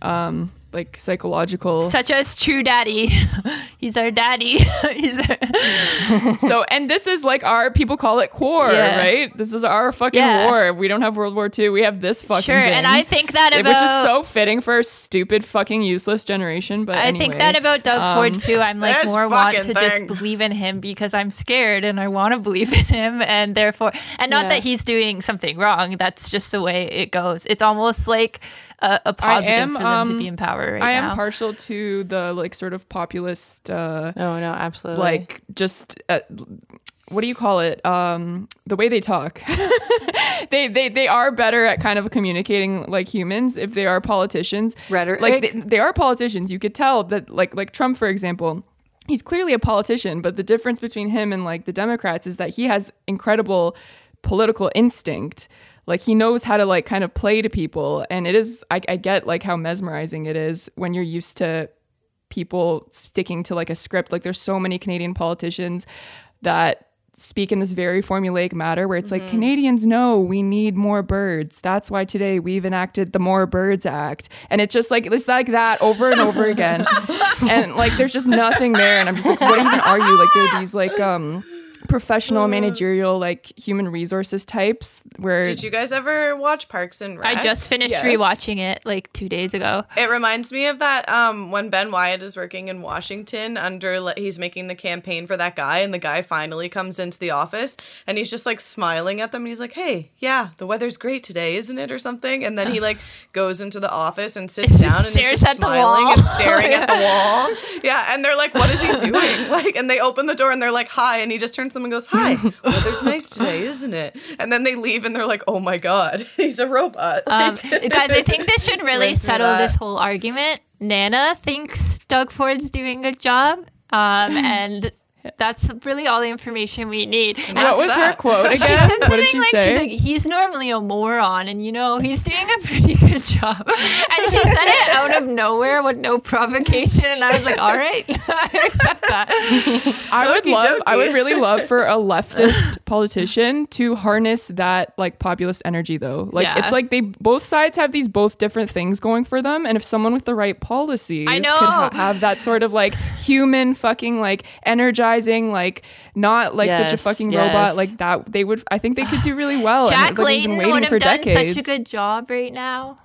um like psychological such as True Daddy. He's our daddy. He's our, so and this is like our people call it war Yeah. right this is our fucking Yeah. war we don't have world war ii we have this fucking sure, and I think that about which is so fitting for a stupid fucking useless generation but I anyway. think that about Doug Ford too. I'm like more want to thing. just believe in him because I'm scared and I want to believe in him, and therefore, and not Yeah. that he's doing something wrong. That's just the way it goes. It's almost like a, a positive am, for them to um, be in power right I now. am partial to the like sort of populist uh no no absolutely. like just uh, what do you call it? Um the way they talk. They they they are better at kind of communicating like humans if they are politicians. Rhetoric? like they, they are politicians. You could tell that like like trump for example he's clearly a politician but the difference between him and like the democrats is that he has incredible political instinct like he knows how to like kind of play to people and it is I, I get like how mesmerizing it is when you're used to people sticking to like a script. Like there's so many Canadian politicians that speak in this very formulaic matter where it's like Canadians know we need more birds. That's why today we've enacted the More Birds Act. And it's just like it's like that over and over again. and like there's just nothing there. And I'm just like, what even are you? Like there are these like um professional managerial like human resources types where Did you guys ever watch Parks and Rec? I just finished Yes. rewatching it like two days ago. It reminds me of that um when Ben Wyatt is working in Washington under like, he's making the campaign for that guy and the guy finally comes into the office and he's just like smiling at them and he's like, "Hey, yeah, the weather's great today, isn't it?" or something. And then he like goes into the office and sits Just down and he's stares just at the smiling wall. and staring at the wall. Yeah, and they're like, "What is he doing?" Like and they open the door and they're like, "Hi." And he just turns them and goes, "Hi. Weather's nice today, isn't it?" And then they leave and they're like, "Oh my god, he's a robot." Um, guys, I think this should really reminds me of settle this whole argument. Nana thinks Doug Ford's doing a good job, um, and that's really all the information we need. what That's was her that. quote She again? said what did she like say? she's like he's normally a moron and you know he's doing a pretty good job and she said it out of nowhere with no provocation and I was like all right I accept that I would love I would really love for a leftist politician to harness that like populist energy though. Like Yeah. it's like they both sides have these both different things going for them and if someone with the right policies I know. could ha- have that sort of like human fucking like energizing like not like such a fucking yes. robot like that they would I think they could do really well. and, Jack like, we've been Layton waiting would for have done decades. such a good job right now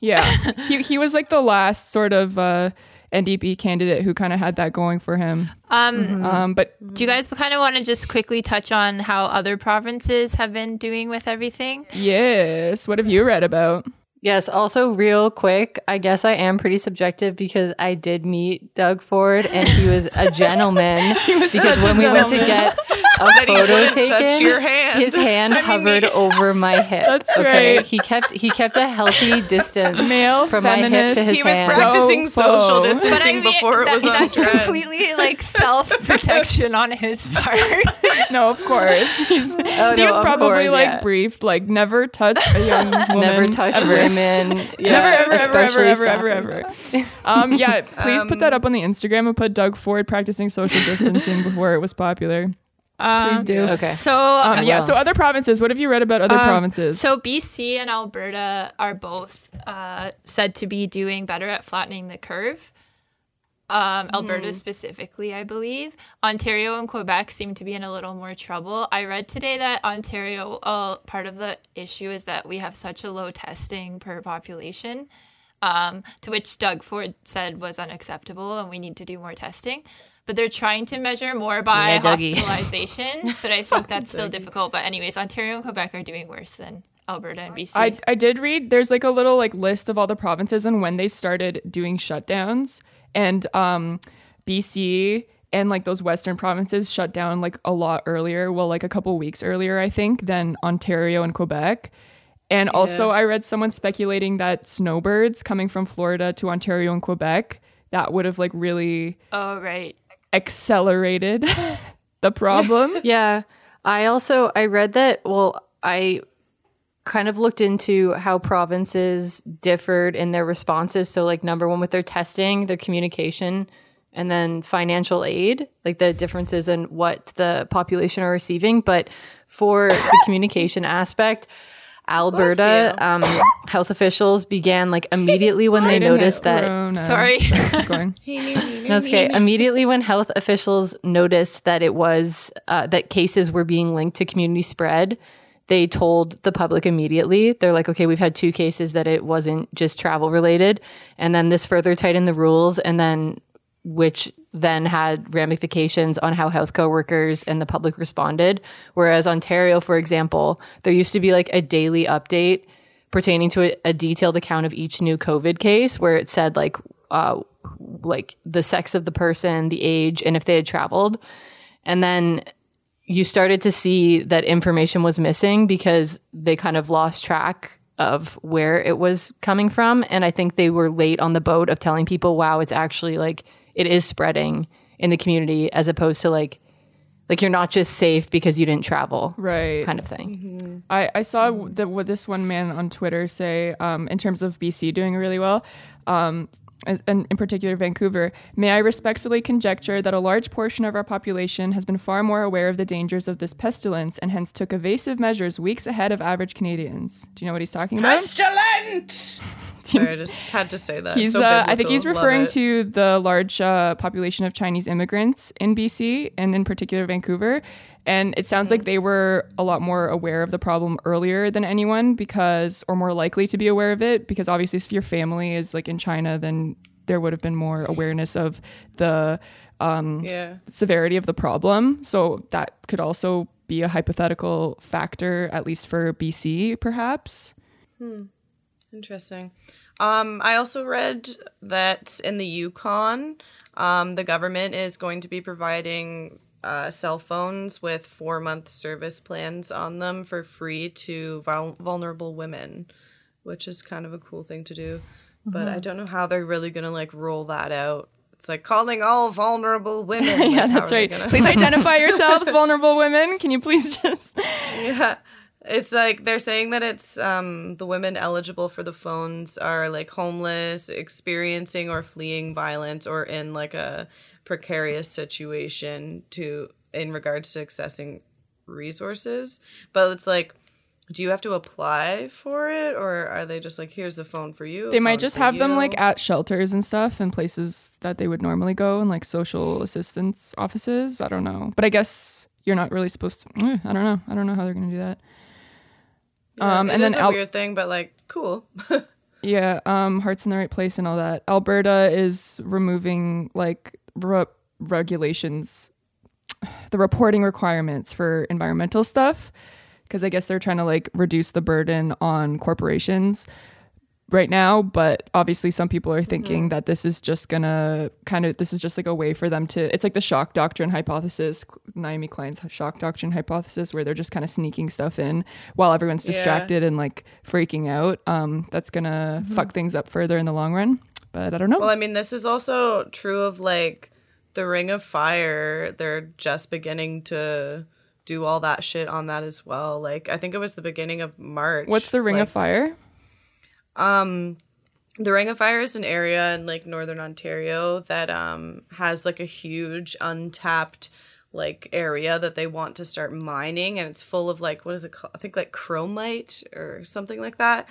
Yeah. he he was like the last sort of uh NDP candidate who kind of had that going for him. um Um, but do you guys kind of want to just quickly touch on how other provinces have been doing with everything yes, what have you read about? Yes, also real quick, I guess I am pretty subjective because I did meet Doug Ford and he was a gentleman. because such a when we went to get a he photo taken, your hand. his hand I mean, hovered he- over my hip. That's okay? right. He kept he kept a healthy distance Male, from my hip to his he was hand. practicing Dope. social But I distancing before it that- was on that's trend. completely like self protection on his part No, of course. He's, Oh, he no, was probably course, like yeah. briefed, like never touch a young woman. Never touch ever. Women. Yeah, Never, ever, especially ever, ever, ever, Sapphics. ever. Um, yeah, please put that up on the Instagram and put Doug Ford practicing social distancing before it was popular. Please do. Okay. so Um, yeah. So other provinces. What have you read about other Um, provinces? So BC and Alberta are both uh, said to be doing better at flattening the curve. Um, Alberta specifically, I believe. Ontario and Quebec seem to be in a little more trouble. I read today that Ontario, uh, part of the issue is that we have such a low testing per population, um, to which Doug Ford said was unacceptable and we need to do more testing. But they're trying to measure more by Yeah, hospitalizations, but I think that's still difficult. But anyways, Ontario and Quebec are doing worse than Alberta and BC. I, I did read there's like a little like list of all the provinces and when they started doing shutdowns and um BC and like those western provinces shut down like a lot earlier well like a couple weeks earlier I think than Ontario and Quebec and also I read someone speculating that snowbirds coming from Florida to Ontario and Quebec that would have like really oh right. accelerated the problem Yeah. I also I read that well I kind of looked into how provinces differed in their responses so like number 1 with their testing, their communication and then financial aid, like the differences in what the population are receiving, but for the communication aspect Alberta um, health officials began like immediately when they noticed that Corona. Sorry. Keep that's okay. Immediately when health officials noticed that it was uh, that cases were being linked to community spread, they told the public immediately. They're like, okay, we've had two cases that it wasn't just travel related, and then this further tightened the rules, and then which then had ramifications on how healthcare workers and the public responded. Whereas Ontario, for example, there used to be like a daily update pertaining to a, a detailed account of each new COVID case, where it said like uh, like the sex of the person, the age, and if they had traveled. And then you started to see that information was missing because they kind of lost track of where it was coming from. And I think they were late on the boat of telling people, wow, it's actually like it is spreading in the community as opposed to like like you're not just safe because you didn't travel Right. kind of thing. I, I saw the, what this one man on Twitter say um, in terms of BC doing really well, um, and in particular Vancouver. May I respectfully conjecture that a large portion of our population has been far more aware of the dangers of this pestilence and hence took evasive measures weeks ahead of average Canadians. Do you know what he's talking about? Pestilent! Sorry, I just had to say that. He's, So uh, I think he's referring to the large uh, population of Chinese immigrants in BC and in particular Vancouver. And it sounds Mm-hmm. like they were a lot more aware of the problem earlier than anyone because, or more likely to be aware of it because obviously if your family is like in China, then there would have been more awareness of the Yeah. severity of the problem. So that could also be a hypothetical factor, at least for BC, perhaps. Interesting. Um, I also read that in the Yukon, um, the government is going to be providing uh, cell phones with four month service plans on them for free to vul- vulnerable women, which is kind of a cool thing to do. But I don't know how they're really going to like roll that out. It's like calling all vulnerable women. Yeah, how that's right. gonna- Please identify yourselves, vulnerable women. Can you please just. Yeah. It's like they're saying that it's um, the women eligible for the phones are like homeless, experiencing or fleeing violence, or in like a precarious situation to in regards to accessing resources. But it's like, do you have to apply for it, or are they just like, here's the phone for you? They might just have them like at shelters and stuff and places that they would normally go and like social assistance offices. I don't know. But I guess you're not really supposed to. eh, I don't know. I don't know how they're going to do that. Yeah, um, it and then a Al- weird thing, but like cool. Yeah, um, hearts in the right place and all that. Alberta is removing like re- regulations, the reporting requirements for environmental stuff, because I guess they're trying to like reduce the burden on corporations right now. But obviously, some people are thinking that this is just gonna kind of this is just like a way for them to. It's like the shock doctrine hypothesis, Naomi Klein's shock doctrine hypothesis, where they're just kind of sneaking stuff in while everyone's Yeah. distracted and like freaking out. Um, that's gonna fuck things up further in the long run. But I don't know. Well, I mean, this is also true of like the Ring of Fire. They're just beginning to do all that shit on that as well. Like, I think it was the beginning of March. What's the Ring like, of Fire? Um, the Ring of Fire is an area in like northern Ontario that um has like a huge untapped like area that they want to start mining and it's full of like what is it called? I think like chromite or something like that.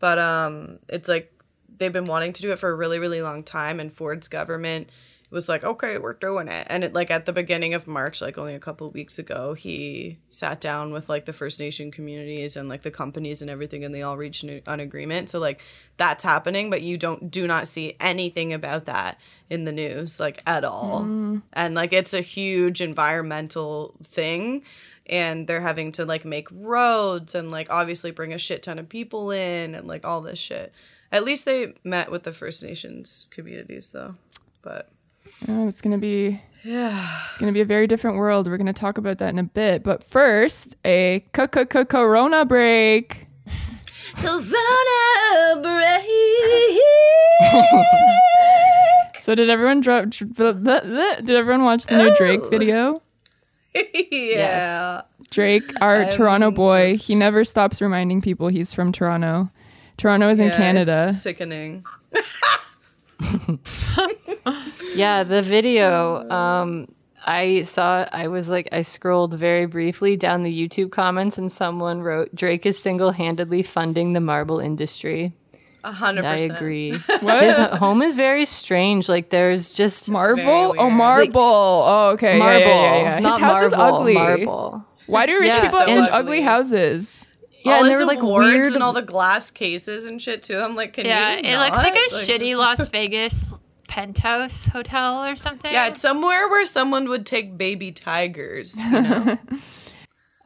But um it's like they've been wanting to do it for a really really long time and Ford's government was like okay we're doing it. And it like at the beginning of march like only a couple weeks ago he sat down with like the first nation communities and like the companies and everything and they all reached an, agreement. So like that's happening but you don't do not see anything about that in the news like at all. Mm. And like it's a huge environmental thing and they're having to like make roads and like obviously bring a shit ton of people in and like all this shit. At least they met with the first nations communities though but Oh, it's gonna be yeah it's gonna be a very different world. We're gonna talk about that in a bit. But first, a Corona break. Corona break. So did everyone drop? Did everyone watch the new Drake oh. video? yeah. Drake, our I'm Toronto boy, just- he never stops reminding people he's from Toronto. Toronto is in Canada. It's sickening. Yeah, the video. Um, I saw. I was like, I scrolled very briefly down the YouTube comments, and someone wrote, "Drake is single-handedly funding the marble industry." A hundred And I agree. What? His home is very strange. Like, there's just Marble? Oh, weird. marble. oh, okay. marble. Yeah, yeah, yeah, yeah. His Not house is ugly. Marble. Why do rich Yeah, people have so such ugly. ugly houses? Yeah, all and his were like awards weird. and all the glass cases and shit too. I'm like, can Yeah, you? it looks like a not? shitty just- Las Vegas penthouse hotel or something. Yeah, it's somewhere where someone would take baby tigers. You know?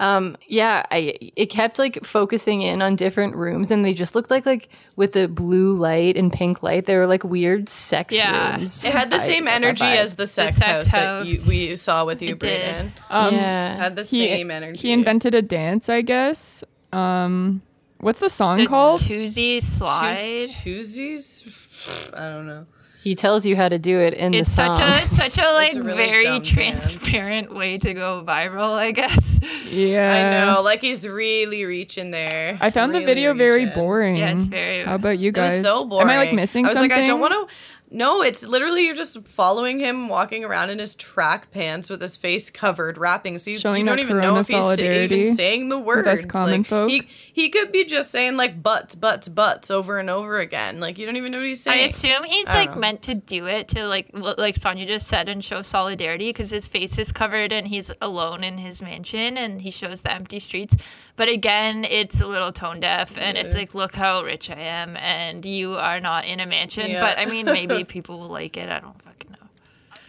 Um, yeah, I it kept like focusing in on different rooms, and they just looked like like with the blue light and pink light, they were like weird sex Yeah. rooms. it had the I same got that energy vibe. as the sex, sex house, that you, we saw with you, It did. Brayden. Um, yeah, Had the he, same energy. He invented a dance, I guess. Um, what's the song the called? Toosie slide. Tues- Tuesdays. I don't know. He tells you how to do it in It's the song. It's such a such a like a really very dumb dance. transparent way to go viral, I guess. Yeah. I know, like he's really reaching there. I found the video very reaching. boring. Yeah, it's very- How about you It was guys? so boring. Am I like missing I was something? like, I don't want to. No, it's literally you're just following him walking around in his track pants with his face covered, rapping. So you, you don't even know if he's sa- even saying the words. us common like, folk. He he could be just saying like butts, butts, butts over and over again. Like you don't even know what he's saying. I assume he's I like know. meant to do it to like l- like Sonia just said and show solidarity because his face is covered and he's alone in his mansion and he shows the empty streets. But again, it's a little tone deaf and it's like, look how rich I am and you are not in a mansion. Yeah. But I mean, maybe people will like it. I don't fucking know.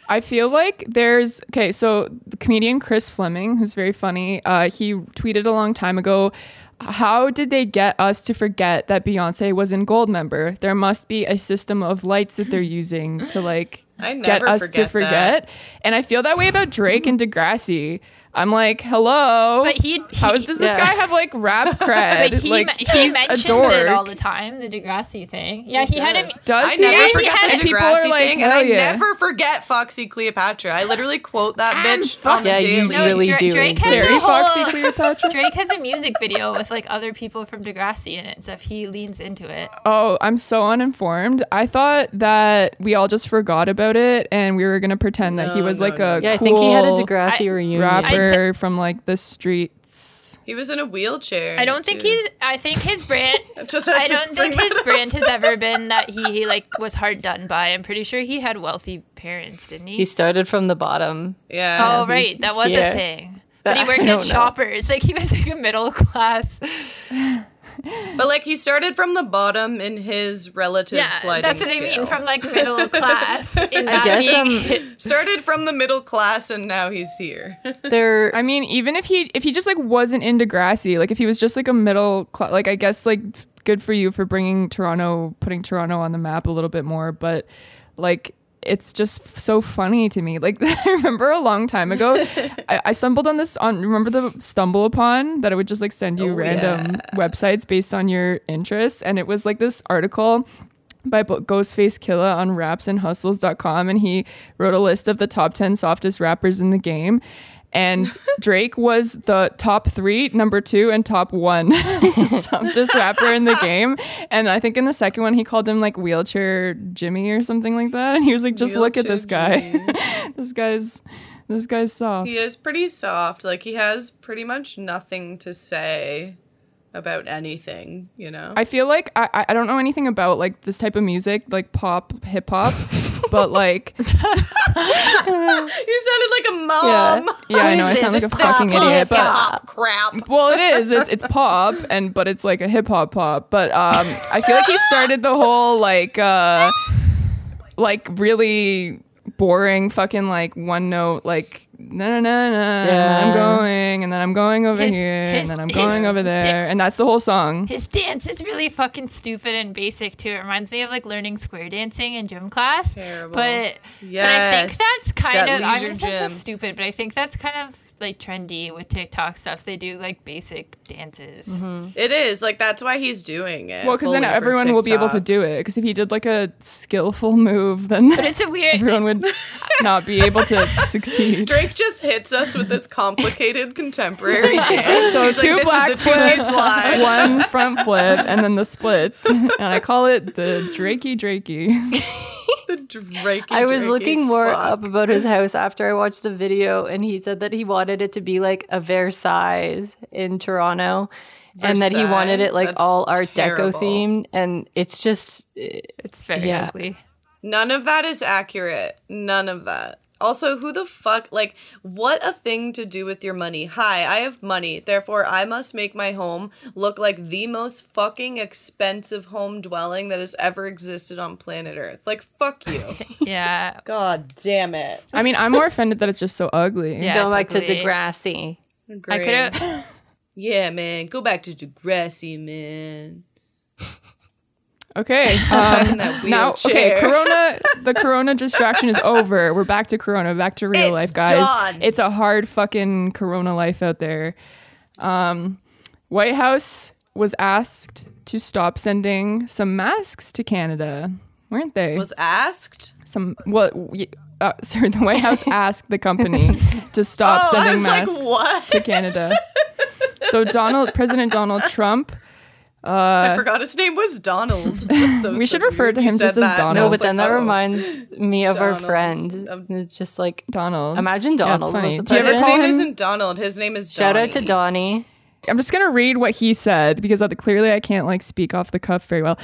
I feel like there's okay. So the comedian Chris Fleming, who's very funny, uh, he tweeted a long time ago. How did they get us to forget that Beyonce was in Goldmember? There must be a system of lights that they're using to like I get never us to forget that. forget. And I feel that way about Drake and Degrassi. I'm like, hello. But he, he How does this Yeah. guy have like rap cred? But he, like he he's mentions a dork. it all the time, the Degrassi thing. Yeah, he, had him. does. Does I he? never He forget had- the and people are Degrassi like, thing, and I yeah. never forget Foxy Cleopatra. I literally quote that bitch on the Yeah, you daily. No, really Dra- do. Drake into has it. A whole- Foxy Cleopatra. Drake has a music video with like other people from Degrassi in it and stuff. He leans into it. Oh, I'm so uninformed. I thought that we all just forgot about it and we were gonna pretend that he was no, like no. a Yeah, I think he had a Degrassi I- reunion. rapper from like the streets. He was in a wheelchair. I don't think too. he's. I think his brand. Just I don't think his up. brand has ever been that he like was hard done by. I'm pretty sure he had wealthy parents, didn't he? He started from the bottom. Yeah. oh right, that was yeah. a thing. But he worked I at don't know. Shoppers. Like he was like a middle class. But like he started from the bottom in his relative Yeah, sliding that's what I mean. From like middle class. In I guess being- um, started from the middle class and now he's here. there. I mean, even if he if he just like wasn't in Degrassi, like if he was just like a middle class, like I guess like good for you for bringing Toronto, putting Toronto on the map a little bit more, but like it's just so funny to me. Like I remember a long time ago, I, I stumbled on this on remember the StumbleUpon that it would just like send you Oh, random yeah. websites based on your interests, and it was like this article by Ghostface Killah on rapsandhustles.com and he wrote a list of the top 10 softest rappers in the game and Drake was the top 3, number 2 and top 1 softest rapper in the game. And I think in the second one he called him like wheelchair Jimmy or something like that. And he was like just look at this guy. This guy's this guy's soft. He is pretty soft. Like he has pretty much nothing to say about anything, you know? I feel like I, I- I don't know anything about like this type of music like pop hip hop but like you sounded like a mom. yeah, yeah I know I sound like a fucking Pop, idiot but Pop crap. well it is it's, it's pop and but it's like a hip hop pop but um i feel like he started the whole like uh like really boring fucking like one note like na na na na and then i'm going and then i'm going over His- here his- and then i'm going over there di- and that's the whole song His dance is really fucking stupid and basic too. It reminds me of like learning square dancing in gym class. Terrible. But but I think that's kind That of I'm leisure gonna so stupid, but I think that's kind of like trendy with TikTok stuff. They do like basic dances. Mm-hmm. It is. Like that's why he's doing it. well because then everyone will be able to do it because if he did like a skillful move then But it's a weird everyone would not be able to succeed Drake just hits us with this complicated contemporary dance. So He's two like, black this is the two flips, one front flip, and then the splits. And I call it the Drakey Drakey. The Drakey, I was Drakey looking more fuck. up about his house after I watched the video, and he said that he wanted it to be like a Versailles in Toronto, and that he wanted it like all Art terrible. Deco themed. And it's just, it's very Yeah. ugly. None of that is accurate. None of that. Also, who the fuck, like, what a thing to do with your money. Hi, I have money, therefore I must make my home look like the most fucking expensive home dwelling that has ever existed on planet Earth. Like, fuck you. Yeah. God damn it. I mean, I'm more offended that it's just so ugly. Yeah. going back it's to ugly. Degrassi. I could have Yeah, man. Go back to Degrassi, man. Okay. Um, now, okay. Corona, the Corona distraction is over. We're back to Corona, back to real It's life, guys. done. It's a hard fucking Corona life out there. Um, White House was asked to stop sending some masks to Canada, weren't they? Was asked? some what? Uh, sorry, the White House asked the company to stop Oh, sending was like, masks to Canada. so Donald, President Donald Trump, I forgot his name was Donald. We should refer to him just as Donald. No, but then like, that oh. reminds me of our friend. Um, It's just like Donald. Imagine Donald funny. was the Do you ever His name him- isn't Donald. His name is shout out to Donnie. Donnie. I'm just gonna read what he said because clearly I can't like speak off the cuff very well.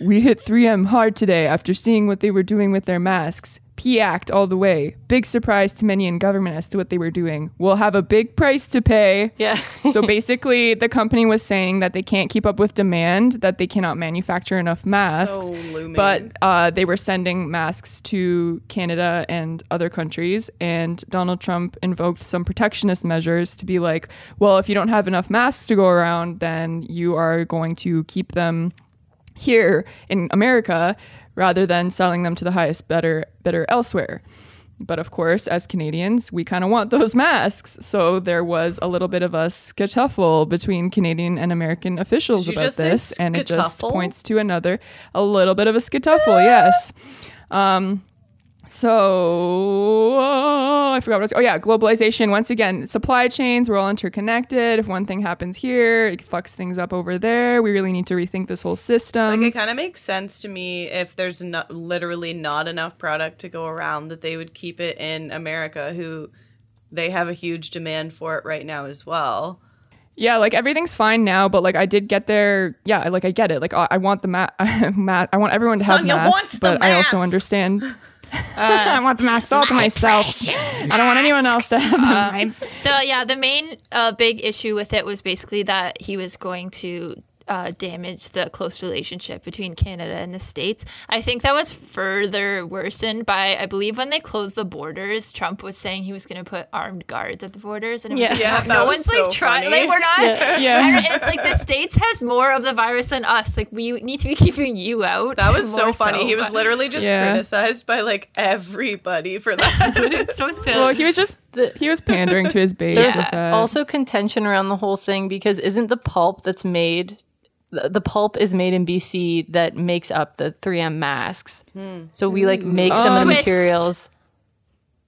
We hit 3M hard today after seeing what they were doing with their masks. P act all the way. Big surprise to many in government as to what they were doing. We'll have a big price to pay. Yeah. so basically, the company was saying that they can't keep up with demand, that they cannot manufacture enough masks. So looming. But uh, they were sending masks to Canada and other countries, and Donald Trump invoked some protectionist measures to be like, well, if you don't have enough masks to go around, then you are going to keep them here in America rather than selling them to the highest bidder, bidder elsewhere. But of course, as Canadians, we kind of want those masks. So there was a little bit of a scuffle between Canadian and American officials about this, and it just points to another, a little bit of a scuffle. yes. Um, so oh, I forgot what I was. Oh yeah, globalization. Once again, supply chains. We're all interconnected. If one thing happens here, it fucks things up over there. We really need to rethink this whole system. Like it kind of makes sense to me if there's not literally not enough product to go around that they would keep it in America, who they have a huge demand for it right now as well. Yeah, like everything's fine now, but like I did get there. Yeah, like I get it. Like I, I want the mat. mat. I want everyone to have Sonia masks, wants the but I also understand. I want the masks all to myself. I don't want anyone else to have them. The yeah, the main uh, big issue with it was basically that he was going to uh, damage the close relationship between Canada and the states. I think that was further worsened by I believe when they closed the borders, Trump was saying he was going to put armed guards at the borders, and it was Yeah. like, Yeah, no, no one's so like trying. Like we're not. Yeah. And it's like the states has more of the virus than us. Like we need to be keeping you out. That was so more funny. he was literally just Yeah. criticized by like everybody for that. It's so silly. Well, he was just he was pandering to his base There's with that. also contention around the whole thing because isn't the pulp that's made the the pulp is made in BC that makes up the 3M masks. So we like make some of the Twist. materials,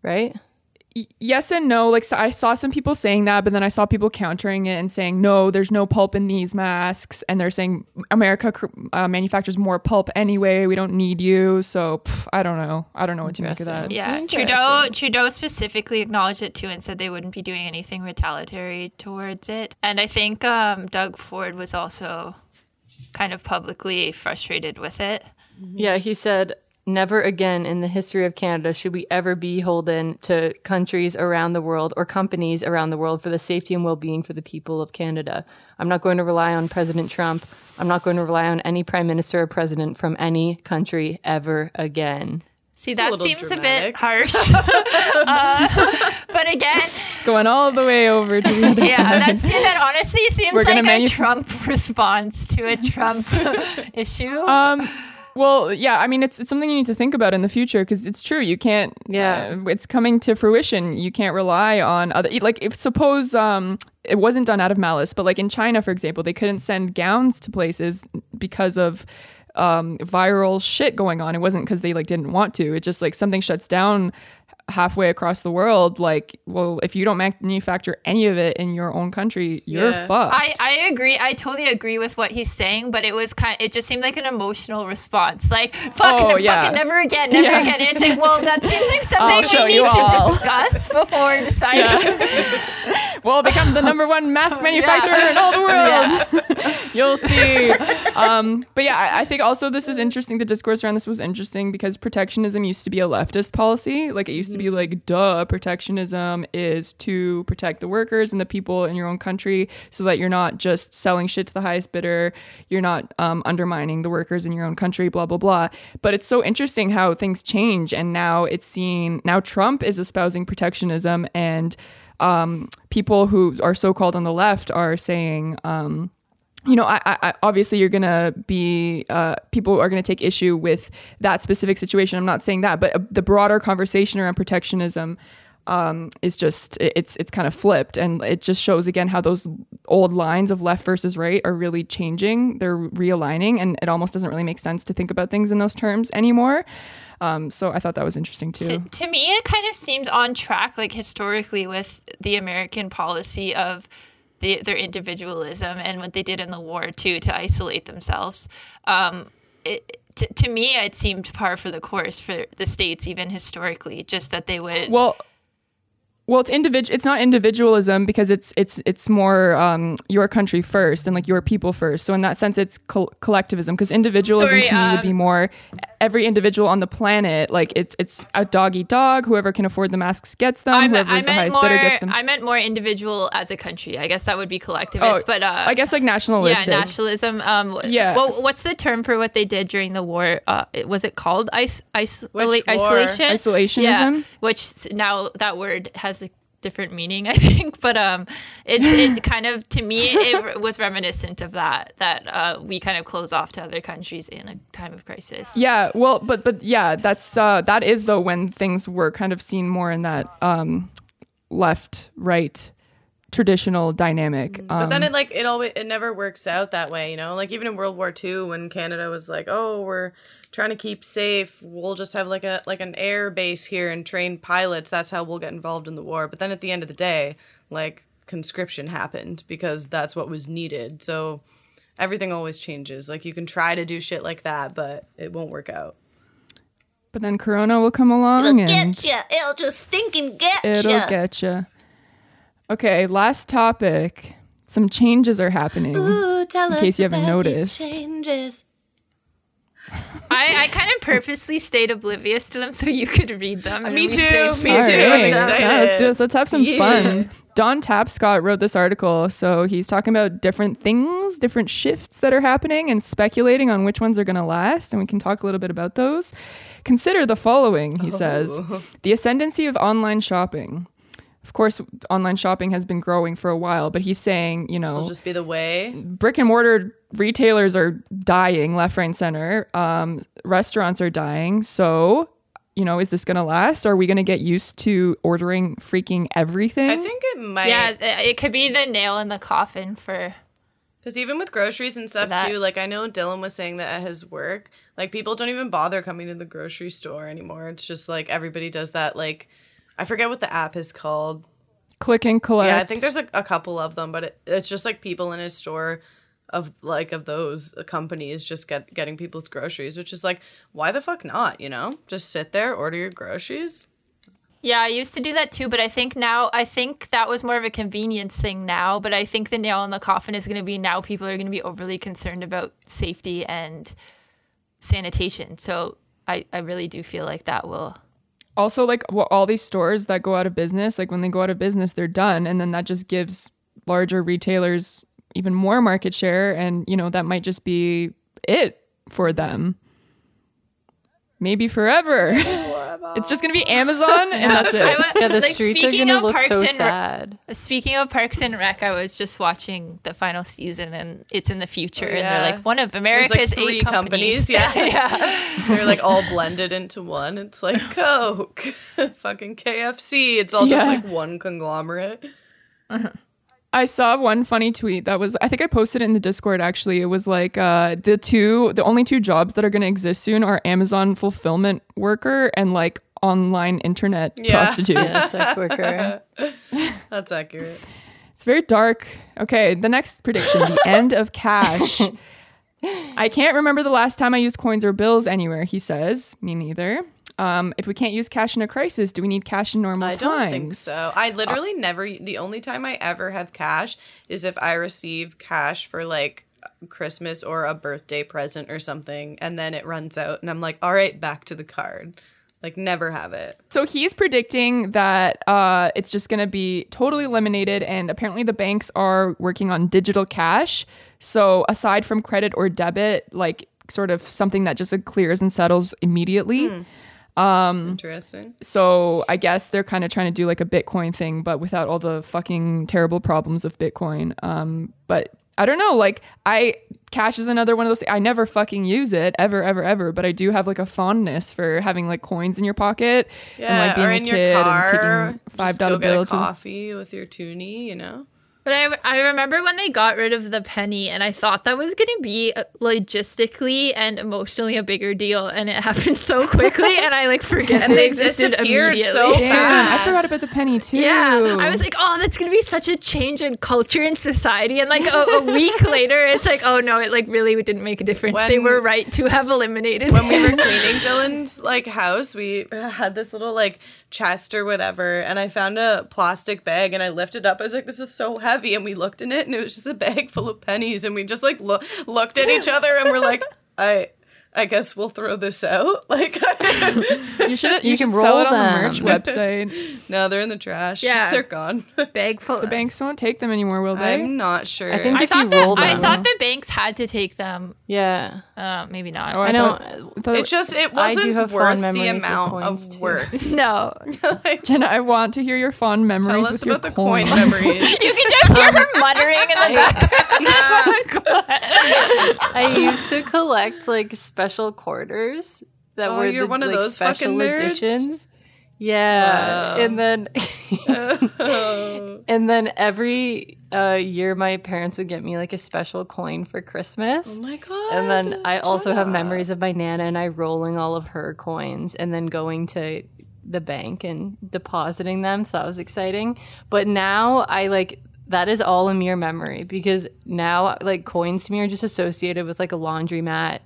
right? yes and no. Like so I saw some people saying that, but then I saw people countering it and saying no, there's no pulp in these masks, and they're saying America uh, manufactures more pulp anyway. We don't need you. So pff, I don't know. I don't know what to make of that. Yeah, Trudeau Trudeau specifically acknowledged it too and said they wouldn't be doing anything retaliatory towards it. And I think um, Doug Ford was also kind of publicly frustrated with it. Mm-hmm. Yeah, he said, Never again in the history of Canada should we ever be beholden to countries around the world or companies around the world for the safety and well being for the people of Canada. I'm not going to rely on President Trump. I'm not going to rely on any prime minister or president from any country ever again. See, a that little seems dramatic. a bit harsh. uh, but again, Just going all the way over to the other yeah, side. that's, that honestly seems We're like a manu- Trump response to a Trump issue. Um, well, yeah, I mean, it's it's something you need to think about in the future because it's true. You can't. Yeah. uh, it's coming to fruition. You can't rely on other. Like, if suppose um, it wasn't done out of malice, but like in China, for example, they couldn't send gowns to places because of um, viral shit going on. It wasn't because they like didn't want to. It just like something shuts down halfway across the world. Like, well, if you don't manufacture any of it in your own country, you're Yeah. fucked. I, I agree. I totally agree with what he's saying, but it was kind. It just seemed like an emotional response. Like fucking, Oh, yeah. fucking, never again, never Yeah. again. It's like, well, that seems like something show we you need to all. discuss before deciding. will become the number one mask manufacturer in all the world. You'll see. Um, but yeah, I, I think also this is interesting. The discourse around this was interesting because protectionism used to be a leftist policy. Like it used to be like, duh, protectionism is to protect the workers and the people in your own country so that you're not just selling shit to the highest bidder. You're not um, undermining the workers in your own country, blah, blah, blah. But it's so interesting how things change. And now it's seen, now Trump is espousing protectionism and um, people who are so called on the left are saying, um, you know, I, I, obviously you're gonna be uh, people are gonna take issue with that specific situation. I'm not saying that, but uh, the broader conversation around protectionism um, is just it's it's kind of flipped, and it just shows again how those old lines of left versus right are really changing. They're realigning, and it almost doesn't really make sense to think about things in those terms anymore. Um, so I thought that was interesting too. to, to me, it kind of seems on track, like historically, with the American policy of the, their individualism and what they did in the war too to isolate themselves. Um, it, to, to me, it seemed par for the course for the states, even historically, just that they would. Well, well, it's individual. It's not individualism because it's it's it's more um, your country first and like your people first. So in that sense, it's col- collectivism because individualism Sorry, to me would um, be more every individual on the planet. Like it's it's a dog eat dog. Whoever can afford the masks gets them. I meant, Whoever's I the highest more. bidder gets them. I meant more individual as a country. I guess that would be collectivist. Oh, but uh, I guess like nationalism. yeah, nationalism. Um, Yeah. Well, what's the term for what they did during the war? Uh, was it called is, is, Which war? isolation? Isolationism? Yeah. Which now that word has a different meaning, I think. But um, it's it kind of to me it was reminiscent of that. That uh, we kind of close off to other countries in a time of crisis. Yeah, well, but but yeah, that's uh that is though when things were kind of seen more in that um left right traditional dynamic. Um, But then it like it always it never works out that way, you know. Like even in World War II, when Canada was like, "Oh, we're trying to keep safe. We'll just have like a like an air base here and train pilots. That's how we'll get involved in the war." But then at the end of the day, like conscription happened because that's what was needed. So everything always changes. Like you can try to do shit like that, but it won't work out. but then Corona will come along it'll and get you. It'll just stink stinking getcha! it'll get you. Okay, last topic. Some changes are happening. Ooh, tell us case you haven't about these noticed. changes. I, I kind of purposely stayed oblivious to them so you could read them. Me too, me All too. them. I'm excited. Yeah, let's, do this. let's have some Yeah. fun. Don Tapscott wrote this article. So he's talking about different things, different shifts that are happening, and speculating on which ones are going to last. And we can talk a little bit about those. Consider the following, he says oh. the ascendancy of online shopping. Of course, online shopping has been growing for a while, but he's saying, you know, This will just be the way. brick and mortar retailers are dying left, right, and center. Um, restaurants are dying. So, you know, is this going to last? Are we going to get used to ordering freaking everything? I think it might. Yeah, it could be the nail in the coffin for. Because even with groceries and stuff that. too, like I know Dylan was saying that at his work, like people don't even bother coming to the grocery store anymore. It's just like everybody does that. Like I forget what the app is called. Click and collect. Yeah, I think there's a, a couple of them, but it, it's just like people in his store of like of those companies just get getting people's groceries, which is like why the fuck not? You know, just sit there, order your groceries. Yeah, I used to do that too, but I think now, I think that was more of a convenience thing now. But I think the nail in the coffin is going to be now people are going to be overly concerned about safety and sanitation. So I, I really do feel like that will. Also, like well, all these stores that go out of business, like when they go out of business, they're done. And then that just gives larger retailers even more market share. And, you know, that might just be it for them. Maybe forever. it's just going to be Amazon and that's it. I Yeah, the like, streets are speaking gonna of look Parks so and Rec- sad. Speaking of Parks and Rec, I was just watching the final season, and it's in the future, oh, and yeah. they're like one of America's like three eight companies. Yeah, yeah. They're like all blended into one. It's like Coke, fucking KFC. It's all just like one conglomerate. Uh-huh. I saw one funny tweet that was I think I posted it in the Discord actually. It was like uh the two the only two jobs that are going to exist soon are Amazon fulfillment worker and like online internet Yeah. prostitute. Yeah, sex worker. That's accurate. It's very dark. Okay, the next prediction, the end of cash. I can't remember the last time I used coins or bills anywhere, he says. Me neither. Um, if we can't use cash in a crisis, do we need cash in normal I times? I don't think so. I literally never. The only time I ever have cash is if I receive cash for like Christmas or a birthday present or something, and then it runs out, and I'm like, all right, back to the card. Like, never have it. So he's predicting that uh, it's just going to be totally eliminated, and apparently the banks are working on digital cash. So aside from credit or debit, like sort of something that just clears and settles immediately. Interesting. So I guess they're kind of trying to do like a Bitcoin thing, but without all the fucking terrible problems of Bitcoin. Um, but I don't know. Like I cash is another one of those. I never fucking use it ever, ever, ever. But I do have like a fondness for having like coins in your pocket Yeah, and like being or a in kid your car. and taking five dollar dollar go get bill a to coffee with your toonie. You know. But I, I remember when they got rid of the penny, and I thought that was going to be uh, logistically and emotionally a bigger deal, and it happened so quickly, and I like forget And they they existed disappeared immediately. so Damn, I forgot about the penny too. Yeah, I was like, oh, that's gonna be such a change in culture and society. And like a, a week later, it's like, oh no, it like really didn't make a difference. they were right to have eliminated. when we were cleaning Dylan's like house, we had this little like chest or whatever, and I found a plastic bag and I lifted up. I was like, "This is so heavy," and we looked in it, and it was just a bag full of pennies, and we just like lo- looked at each other, and we're like, "I." I guess we'll throw this out. Like, you should you, You should can sell roll it on them. the merch website. no, they're in the trash. Yeah. they're gone. bag full. The banks won't take them anymore, will they? I'm not sure. I think I if you thought roll that I thought the banks had to take them. yeah. Uh, maybe not. Oh, I know. thought- I thought- it just it I do wasn't have worth the amount of too. work. no, Jenna, I want to hear your fond memories Tell us with your about the coin coins. memories. you can just hear her muttering in the back. I used to collect like special quarters that Oh, were you're the, one of like, those special fucking nerds? editions. Yeah, Wow. and then and then every uh, year my parents would get me like a special coin for Christmas. Oh my god! and then I also have memories of my nana and I rolling all of her coins and then going to the bank and depositing them. So that was exciting. But now I like that is all a mere memory because now like coins to me are just associated with like a laundromat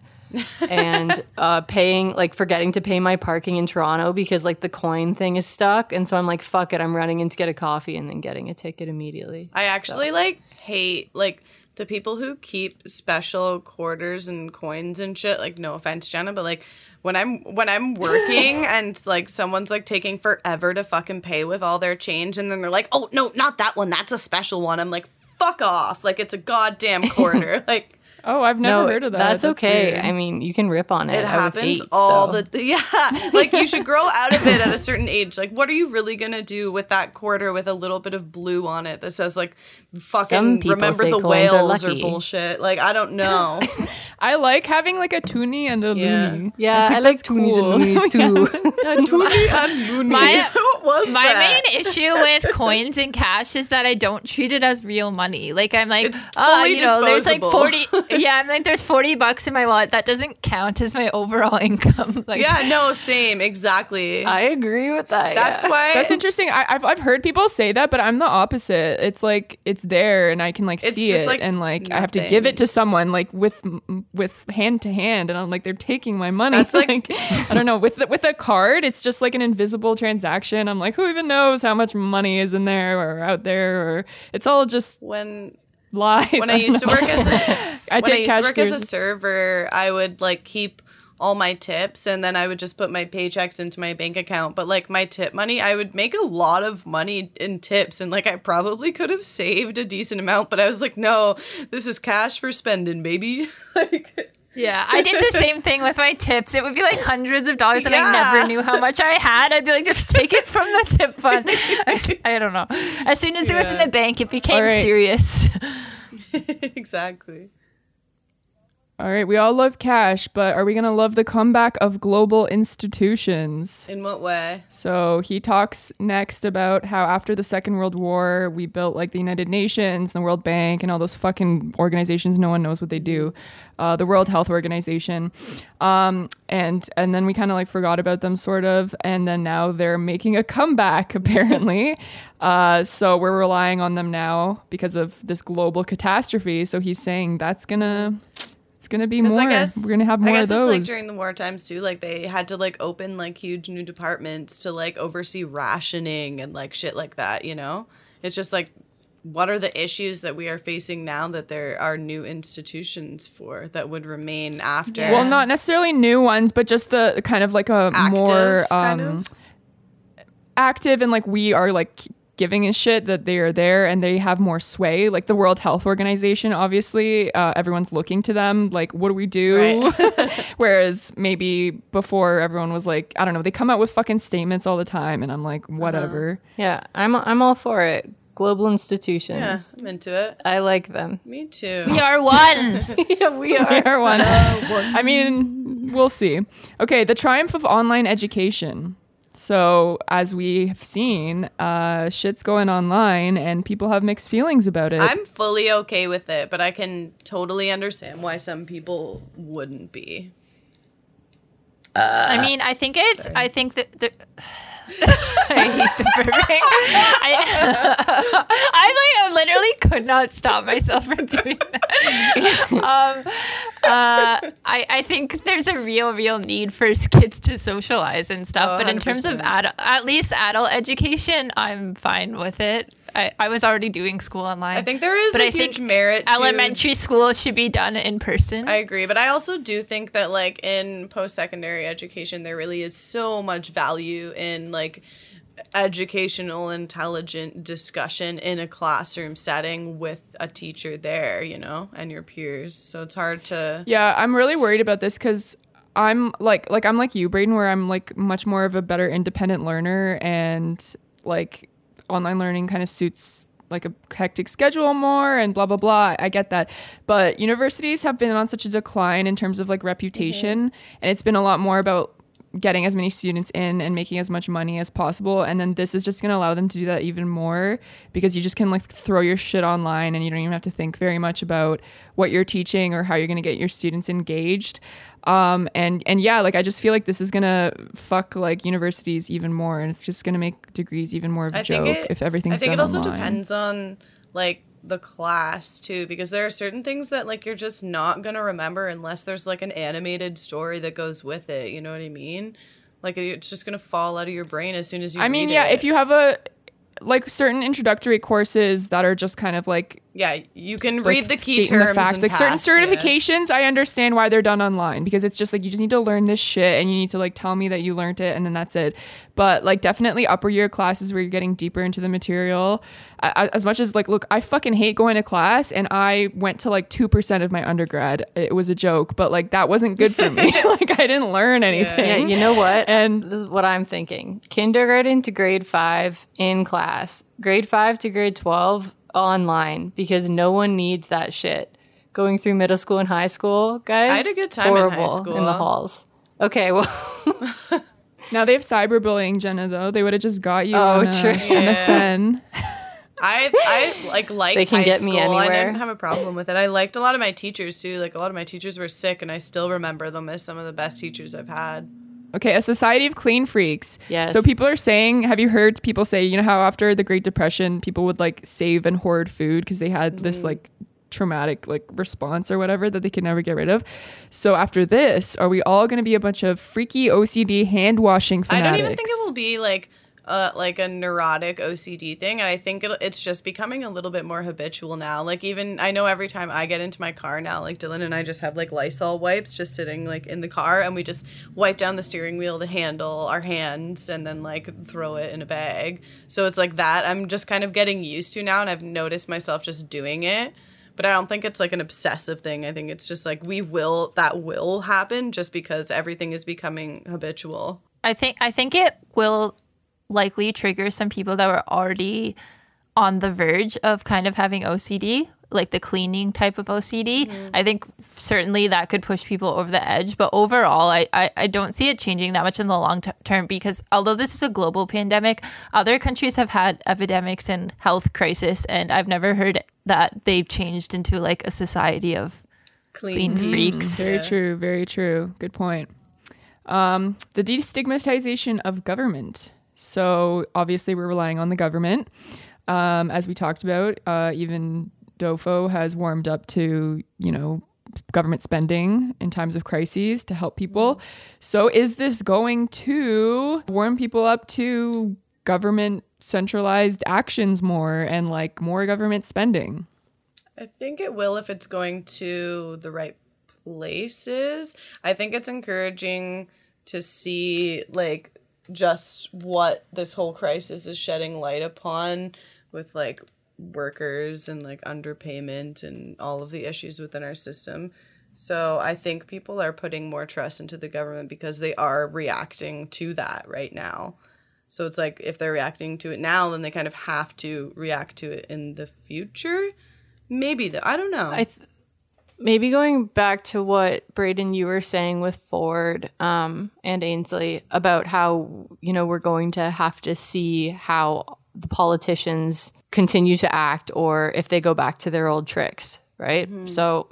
and uh, paying like forgetting to pay my parking in Toronto because like the coin thing is stuck and so I'm like fuck it I'm running in to get a coffee and then getting a ticket immediately. I actually like hate like the people who keep special quarters and coins and shit. Like, no offense, Jenna, but like when I'm when I'm working and like someone's like taking forever to fucking pay with all their change, and then they're like, "Oh no, not that one. That's a special one." I'm like, "Fuck off!" Like it's a goddamn quarter. like Oh, I've never no, heard of that. That's, okay. weird. I mean, you can rip on it. it I was happens eight, all so. the yeah. Like you should grow out of it at a certain age. Like, what are you really gonna do with that quarter with a little bit of blue on it that says like fucking remember the whales or bullshit? Like I don't know. I like having like a toonie and a Yeah. loony. Yeah, I, think like that's toonies cool. and loonies too. Toonie and Looney. My- what was My that? main issue with coins and cash is that I don't treat it as real money. Like I'm like, It's oh, you know, there's like forty. Yeah, I'm like, there's forty bucks in my wallet. That doesn't count as my overall income. Like, yeah, no, same, exactly. I agree with that. That's yeah. why That's interesting. I, I've I've heard people say that, but I'm the opposite. It's like it's there, and I can like It's see just, it, like, and like I have to give it to someone like with with hand to hand, and I'm like they're taking my money. That's like- I don't know with the, with a card, it's just like an invisible transaction. I'm like, who even knows how much money is in there or out there, or it's all just when lies. when I used to work as a I when I used cash to work as a server, I would like keep all my tips and then I would just put my paychecks into my bank account. But like my tip money, I would make a lot of money in tips and like I probably could have saved a decent amount, but I was like, no, this is cash for spending, baby. like Yeah, I did the same thing with my tips. It would be like hundreds of dollars, and I never knew how much I had. I'd be like, just take it from the tip fund. I, I don't know. As soon as it was in the bank, it became All right. serious. exactly. All right, we all love cash, but are we gonna love the comeback of global institutions? In what way? So he talks next about how after the Second World War, we built like the United Nations, the World Bank, and all those fucking organizations. No one knows what they do. Uh, the World Health Organization, um, and and then we kind of like forgot about them, sort of. And then now they're making a comeback, apparently. uh, so we're relying on them now because of this global catastrophe. So he's saying that's gonna. It's gonna be more. Guess We're gonna have more I guess of those. it's like during the war times too. Like they had to like open like huge new departments to like oversee rationing and like shit like that. You know, it's just like what are the issues that we are facing now that there are new institutions for that would remain after? well, not necessarily new ones, but just the kind of like a Active, more kind um, of? active and like we are like giving a shit that they are there and they have more sway. Like the World Health Organization, obviously, uh, everyone's looking to them. Like, what do we do? Whereas maybe before everyone was like, I don't know, they come out with fucking statements all the time, and I'm like, Uh-huh. whatever. Yeah, I'm I'm all for it. Global institutions. yeah, institutions. I'm into it. I like them. Me too. we are one. yeah, we We are one. I mean, we'll see. Okay, the triumph of online education. So, as we have seen, uh, shit's going online and people have mixed feelings about it. I'm fully okay with it, but I can totally understand why some people wouldn't be. Uh, I mean, I think it's. I think that. The, I hate the burping. I, I like literally could not stop myself from doing that. Um, uh, I I think there's a real real need for kids to socialize and stuff. Oh, but in terms of 100%. adult, at least adult education, I'm fine with it. I, I was already doing school online. I think there is But a I huge think merit to elementary school should be done in person. I agree, but I also do think that like in post-secondary education there really is so much value in like educational intelligent discussion in a classroom setting with a teacher there, you know, and your peers. So it's hard to Yeah, I'm really worried about this because I'm like like I'm like you, Braden, where I'm like much more of a better independent learner and like online learning kind of suits like a hectic schedule more and blah blah blah. I get that. But universities have been on such a decline in terms of like reputation mm-hmm. and it's been a lot more about getting as many students in and making as much money as possible and then this is just going to allow them to do that even more because you just can like throw your shit online and you don't even have to think very much about what you're teaching or how you're going to get your students engaged um and and yeah like i just feel like this is going to fuck like universities even more and it's just going to make degrees even more of a I joke it, if everything's I think it also online. depends on like the class too because there are certain things that like you're just not going to remember unless there's like an animated story that goes with it, you know what I mean? Like it's just going to fall out of your brain as soon as you i mean yeah it. if you have a like certain introductory courses that are just kind of like Yeah, you can like, read the key terms and Like certain pass, yeah. certifications, I understand why they're done online because it's just like you just need to learn this shit and you need to like tell me that you learned it and then that's it. But like definitely upper year classes where you're getting deeper into the material. I, I- as much as like, look, I fucking hate going to class and I went to like two percent of my undergrad. It was a joke, but like that wasn't good for me. like I didn't learn anything. Yeah, you know what? And- this is what I'm thinking. Kindergarten to grade five in class, grade five to grade 12 online because no one needs that shit. Going through middle school and high school, guys. I had a good time in high horrible school. in the halls. Okay, well, Now they have cyberbullying, Jenna. Though they would have just got you Oh, on uh, true. MSN. I I like liked They can high get me school. I anywhere. didn't have a problem with it. I liked a lot of my teachers too. Like a lot of my teachers were sick, and I still remember them as some of the best teachers I've had. Okay, a society of clean freaks. Yes. So people are saying, have you heard people say, you know how after the Great Depression, people would like save and hoard food because they had Mm. this like traumatic like response or whatever that they can never get rid of. So after this, are we all going to be a bunch of freaky OCD hand washing I don't even think it will be like uh, like a neurotic OCD thing. And I think it'll, it's just becoming a little bit more habitual now. Like even I know every time I get into my car now, like Dylan and I just have like Lysol wipes just sitting like in the car, and we just wipe down the steering wheel, the handle, our hands, and then like throw it in a bag. So it's like that. I'm just kind of getting used to now, and I've noticed myself just doing it. But I don't think it's like an obsessive thing. I think it's just like we will that will happen just because everything is becoming habitual. I think I think it will likely trigger some people that were already on the verge of kind of having OCD, like the cleaning type of OCD. I think certainly that could push people over the edge. But overall, I, I, I don't see it changing that much in the long t- term because although this is a global pandemic, other countries have had epidemics and health crisis, and I've never heard that they've changed into like a society of clean freaks. Very true. Very true. Good point. Um, the destigmatization of government. So obviously, we're relying on the government, um, as we talked about. Uh, even Dofo has warmed up to you know government spending in times of crises to help people. Mm-hmm. So is this going to warm people up to government centralized actions more and like more government spending? I think it will if it's going to the right places. I think it's encouraging to see like just what this whole crisis is shedding light upon with like workers and like underpayment and all of the issues within our system. So I think people are putting more trust into the government because they are reacting to that right now. So it's like if they're reacting to it now, then they kind of have to react to it in the future. Maybe though, I don't know. I th- maybe going back to what Braden you were saying with Ford um, and Ainsley about how you know we're going to have to see how the politicians continue to act or if they go back to their old tricks, right? Mm-hmm. So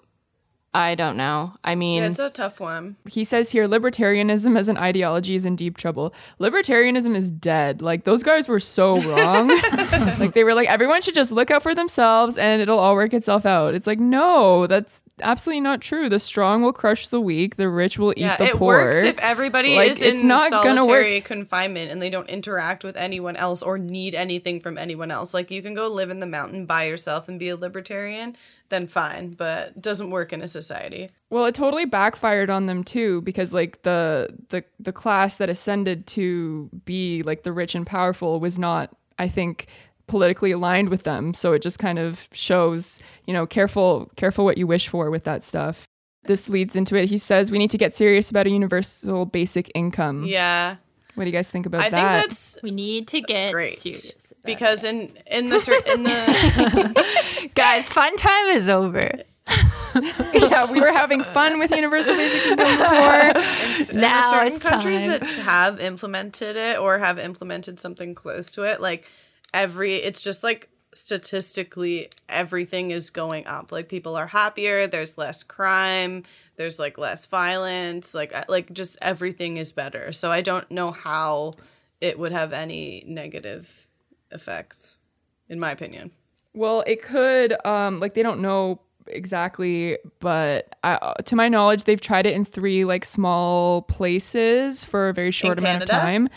I don't know. I mean, Yeah, it's a tough one. he says here libertarianism as an ideology is in deep trouble. Libertarianism is dead. Like those guys were so wrong. like they were like everyone should just look out for themselves and it'll all work itself out. It's like no, that's absolutely not true. The strong will crush the weak, the rich will eat Yeah, the it poor. It works if everybody Like, is it's in not solitary confinement and they don't interact with anyone else or need anything from anyone else. Like you can go live in the mountain by yourself and be a libertarian, then fine, but doesn't work in a society. Well, it totally backfired on them too because like the the the class that ascended to be like the rich and powerful was not, I think, politically aligned with them. So it just kind of shows, you know, careful careful what you wish for with that stuff. This leads into it. He says we need to get serious about a universal basic income. Yeah. What do you guys think about I that? I think that's We need to get great serious about because in in the in the guys, fun time is over. yeah, we were having fun with universal basic income before. in the Now certain it's countries time. that have implemented it or have implemented something close to it, like every it's just like statistically everything is going up. Like people are happier, there's less crime, there's like less violence, like like just everything is better. So I don't know how it would have any negative effects in my opinion. Well, it could. Um, like they don't know exactly, but I, to my knowledge, they've tried it in three like small places for a very short In amount of time.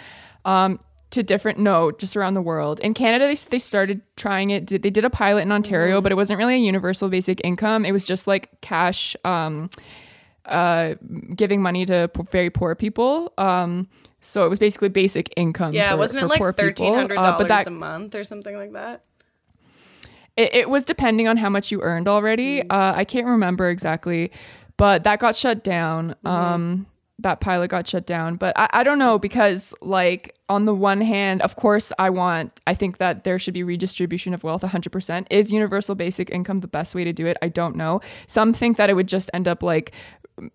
Um, to different no, just around the world. In Canada, they they started trying it. They did a pilot in Ontario, Mm-hmm. but it wasn't really a universal basic income. It was just like cash. Um, uh, giving money to p- very poor people. Um, so it was basically basic income. Yeah, for, wasn't it like poor people. thirteen hundred Uh, dollars that a month or something like that? It, it was depending on how much you earned already. Mm. Uh, I can't remember exactly, but that got shut down. Mm-hmm. Um, that pilot got shut down. But I, I don't know because, like, on the one hand, of course, I want, I think that there should be redistribution of wealth 100%. Is universal basic income the best way to do it? I don't know. Some think that it would just end up like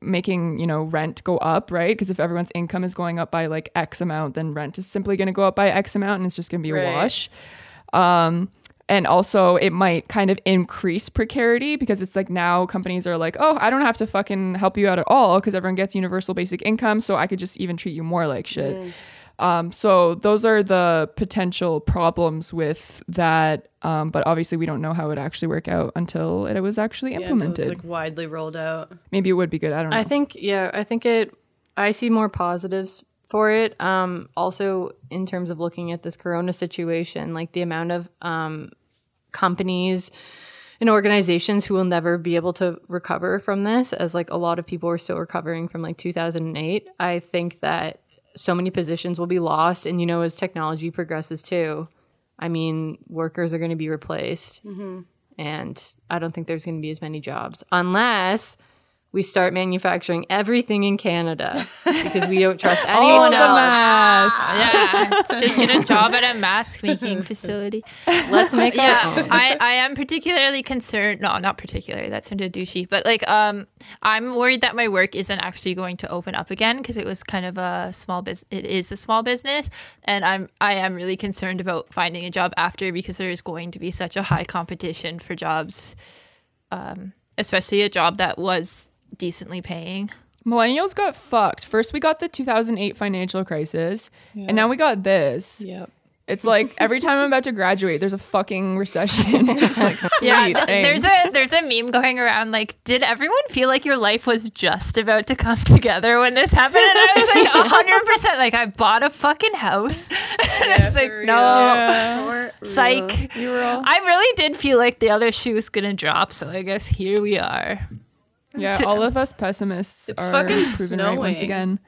making you know rent go up right because if everyone's income is going up by like x amount then rent is simply going to go up by x amount and it's just going to be Right. a wash um and also it might kind of increase precarity because it's like now companies are like oh i don't have to fucking help you out at all because everyone gets universal basic income so i could just even treat you more like shit um, so those are the potential problems with that um, but obviously we don't know how it would actually work out until it was actually Yeah, until implemented it's like widely rolled out. maybe it would be good i don't know I think yeah, I think it I see more positives for it. Um also in terms of looking at this corona situation, like the amount of um companies and organizations who will never be able to recover from this as like a lot of people are still recovering from like 2008. I think that so many positions will be lost and you know as technology progresses too. I mean, workers are going to be replaced. Mm-hmm. And I don't think there's going to be as many jobs unless we start manufacturing everything in Canada because we don't trust anyone no. else. Yeah, just get a job at a mask making facility. Let's make our yeah, own. I, I am particularly concerned. No, not particularly. That sounded douchey. But like, um, I'm worried that my work isn't actually going to open up again because it was kind of a small business. It is a small business, and I'm I am really concerned about finding a job after because there is going to be such a high competition for jobs, um, especially a job that was decently paying. Millennials got fucked. First, we got the 2008 financial crisis, and now we got this. Yep. It's like every time I'm about to graduate, there's a fucking recession. it's like, sweet, Yeah, th- there's a there's a meme going around like, did everyone feel like your life was just about to come together when this happened? And I was like, hundred percent. Like I bought a fucking house. and it's like, for no, Yeah. psych. You were all, I really did feel like the other shoe was gonna drop, so I guess here we are. Yeah, all of us pessimists It's are fucking proven right once again.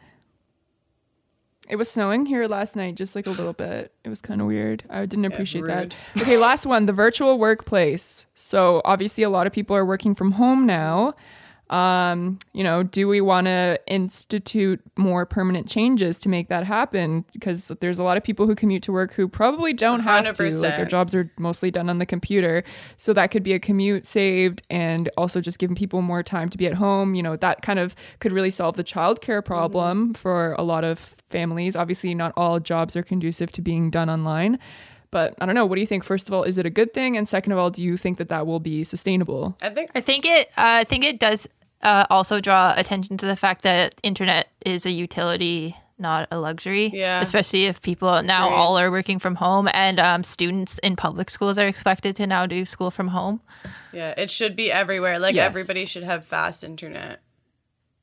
It was snowing here last night, just like a little bit. It was kind of weird. I didn't appreciate that. Okay, last one the virtual workplace. So, obviously, a lot of people are working from home now. Um, you know, do we want to institute more permanent changes to make that happen? Because there's a lot of people who commute to work who probably don't have to. Like their jobs are mostly done on the computer. So that could be a commute saved and also just giving people more time to be at home. You know, that kind of could really solve the childcare problem for a lot of families. Obviously, not all jobs are conducive to being done online. But I don't know. What do you think? First of all, is it a good thing? And second of all, do you think that that will be sustainable? I think I think it. Uh, I think it does uh, also draw attention to the fact that internet is a utility, not a luxury. Yeah. Especially if people now Agreed. all are working from home, and um, students in public schools are expected to now do school from home. yeah, it should be everywhere. Like Yes. everybody should have fast internet,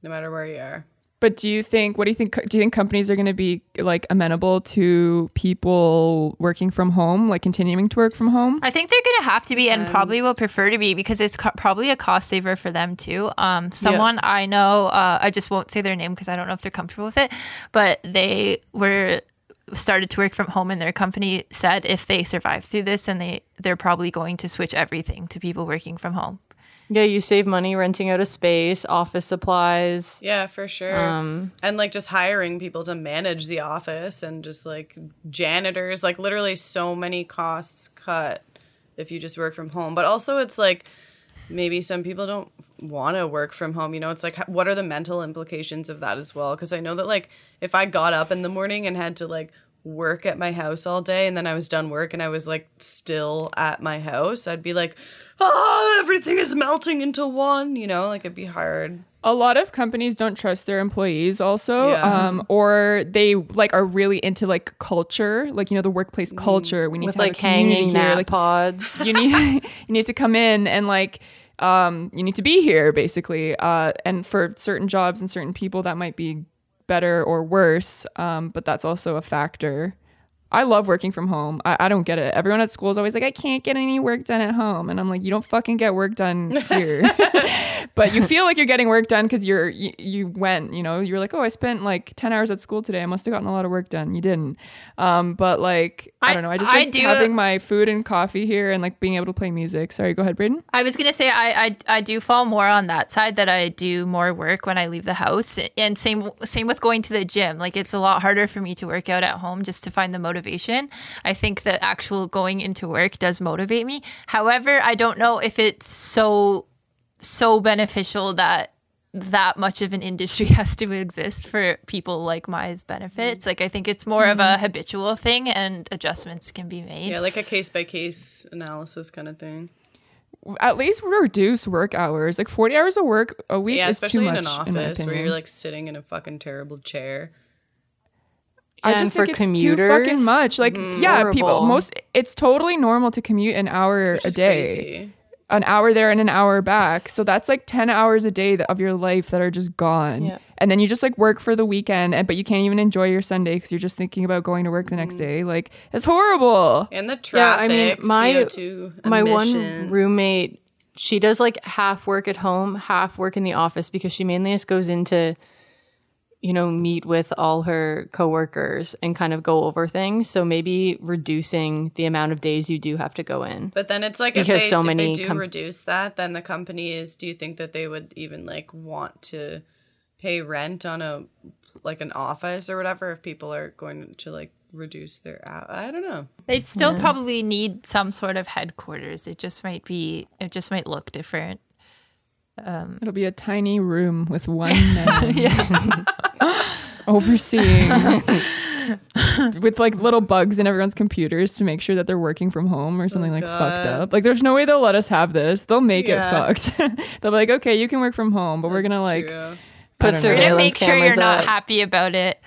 no matter where you are. But do you think? What do you think? Do you think companies are going to be like amenable to people working from home, like continuing to work from home? I think they're going to have to be, and probably will prefer to be, because it's co- probably a cost saver for them too. Um, someone I know, uh, I just won't say their name because I don't know if they're comfortable with it, but they were started to work from home, and their company said if they survive through this, and they they're probably going to switch everything to people working from home. Yeah, you save money renting out a space, office supplies. Yeah, for sure. Um, and like just hiring people to manage the office and just like janitors, like literally so many costs cut if you just work from home. But also, it's like maybe some people don't want to work from home. You know, it's like what are the mental implications of that as well? Because I know that like if I got up in the morning and had to like work at my house all day and then I was done work and I was like still at my house, I'd be like, oh, everything is melting into one. You know, like it'd be hard. a lot of companies don't trust their employees also Yeah. um, or they like are really into like culture like you know the workplace culture we need With to have like a community hanging here nap like pods. you need you need to come in and like um, you need to be here basically uh, and for certain jobs and certain people that might be better or worse um, but that's also a factor I love working from home. I, I don't get it. Everyone at school is always like, I can't get any work done at home. And I'm like, you don't fucking get work done here. but you feel like you're getting work done because you're you, you went, you know, you're like, oh, I spent like 10 hours at school today. I must have gotten a lot of work done. You didn't. Um, but like, I, I- don't know. I just I like do- having my food and coffee here and like being able to play music. Sorry, go ahead, Braden. I was gonna say I, I I do fall more on that side that I do more work when I leave the house, and same same with going to the gym. Like it's a lot harder for me to work out at home just to find the motivation. I think the actual going into work does motivate me. However, I don't know if it's so so beneficial that that much of an industry has to exist for people like Maya's benefits. Like I think it's more of a mm-hmm. habitual thing, and adjustments can be made. Yeah, like a case by case analysis kind of thing. At least reduce work hours. Like 40 hours of work a week Yeah, is too much. in an in my office where you're like sitting in a fucking terrible chair. I And just for think it's commuters, too fucking much. Like, yeah, people most. It's totally normal to commute an hour a day, crazy. an hour there and an hour back. So that's like ten hours a day of your life that are just gone. Yeah. And then you just like work for the weekend, and but you can't even enjoy your Sunday because you're just thinking about going to work the next Mm. day. Like, it's horrible. And the traffic. Yeah, I mean, my CO2 my one roommate, she does like half work at home, half work in the office because she mainly just goes into, you know, meet with all her coworkers and kind of go over things. So maybe reducing the amount of days you do have to go in. But then it's like if they, so if many they do com- reduce that, then the company is. Do you think that they would even like want to pay rent on a like an office or whatever if people are going to like reduce their? I don't know. They'd still probably need some sort of headquarters. It just might be. It just might look different. Um, It'll be a tiny room with one man overseeing. with like little bugs in everyone's computers to make sure that they're working from home or something oh, like fucked up. Like there's no way they'll let us have this. They'll make Yeah. it fucked. They'll be like, okay, you can work from home, but we're gonna like true. Put don't know. We're gonna surveillance make sure you're cameras not up. happy about it.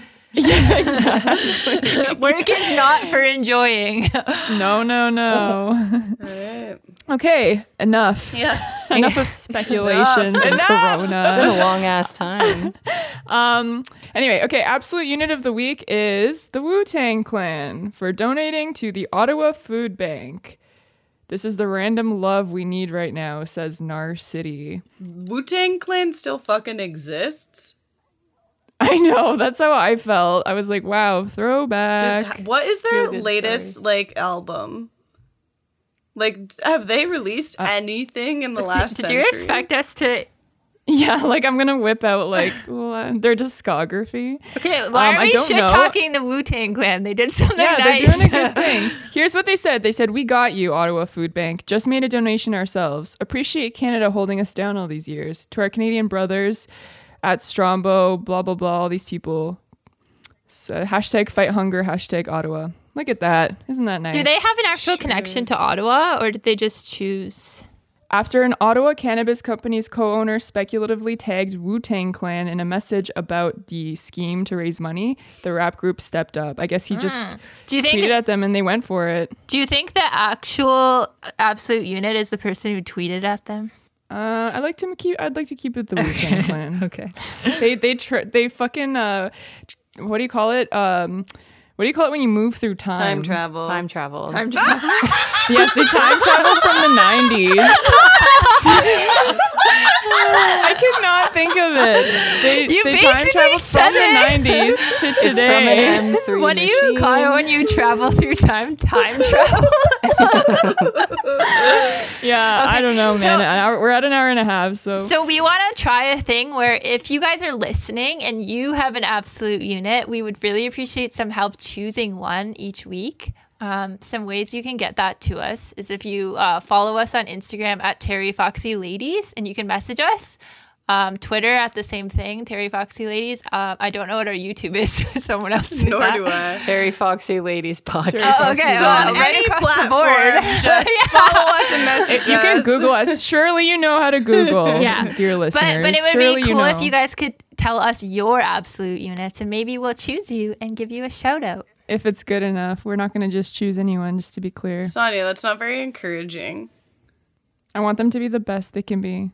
Work is not for enjoying. no, no, no. All right. Okay, enough. Yeah. Enough of speculations and Been corona. a long ass time. Um anyway, okay, absolute unit of the week is the Wu-Tang Clan for donating to the Ottawa Food Bank. This is the random love we need right now, says Narcity. Wu Tang Clan still fucking exists. I know, that's how I felt. I was like, wow, throwback. Did- what is their latest stories. like album? Like, have they released anything in the last Did century? you expect us to Yeah, like I'm gonna whip out like their discography. Okay, why Um, are we shit know. talking the Wu Tang Clan? They did something Yeah, nice. they're doing a good thing. Here's what they said. They said, "We got you, Ottawa Food Bank. Just made a donation ourselves. Appreciate Canada holding us down all these years. To our Canadian brothers at Strombo, blah blah blah. All these people. So, hashtag fight hunger. Hashtag Ottawa. Look at that. Isn't that nice? Do they have an actual connection to Ottawa, or did they just choose? After an Ottawa cannabis company's co-owner speculatively tagged Wu-Tang Clan in a message about the scheme to raise money, the rap group stepped up. I guess he just Do you think? tweeted at them and they went for it. do you think the actual absolute unit is the person who tweeted at them? Uh, I like to keep. I'd like to keep it the Wu Tang Clan. Okay. They they tr- they fucking uh, tr- what do you call it? Um, what do you call it when you move through time? Time travel. Time travel. Time travel. Yes, the time travel from the nineties. I could not think of it. They, You they time basically travel said from the nineties to It's from today. an M3 what do you call it when you travel through time? Time travel. Yeah, I don't know, so- man. Hour, we're at an hour and a half, so, So we want to try a thing where if you guys are listening and you have an absolute unit, we would really appreciate some help choosing one each week. Um, some ways you can get that to us is if you uh, follow us on Instagram at Terry Foxy Ladies and you can message us. Um, Twitter at the same thing, Terry Foxy Ladies. Uh, I don't know what our YouTube is. Someone else. do Nor that. do I. Terry Foxy Ladies podcast. Terry Oh, Foxy. okay. So well, on right any across the platform, board. just follow us and message if you can. Google us. Surely you know how to Google, Yeah. dear listeners. But, but it would Surely be you cool know. if you guys could tell us your absolute units and maybe we'll choose you and give you a shout out. if it's good enough. We're not going to just choose anyone, just to be clear. Sonia, that's not very encouraging. I want them to be the best they can be.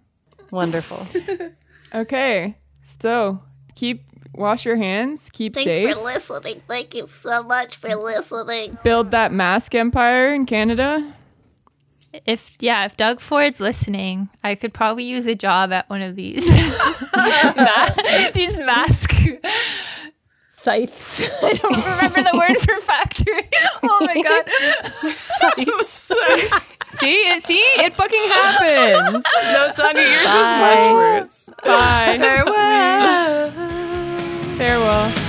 Wonderful. Okay, so keep wash your hands, keep safe. Thanks for listening. Thank you so much for listening. build that mask empire in Canada. If yeah, if Doug Ford's listening, I could probably use a job at one of these these mask sites. I don't remember the word for factory. Oh my god. See, see, it fucking happens. No, Sonia, yours is much worse. Bye. Farewell. Farewell.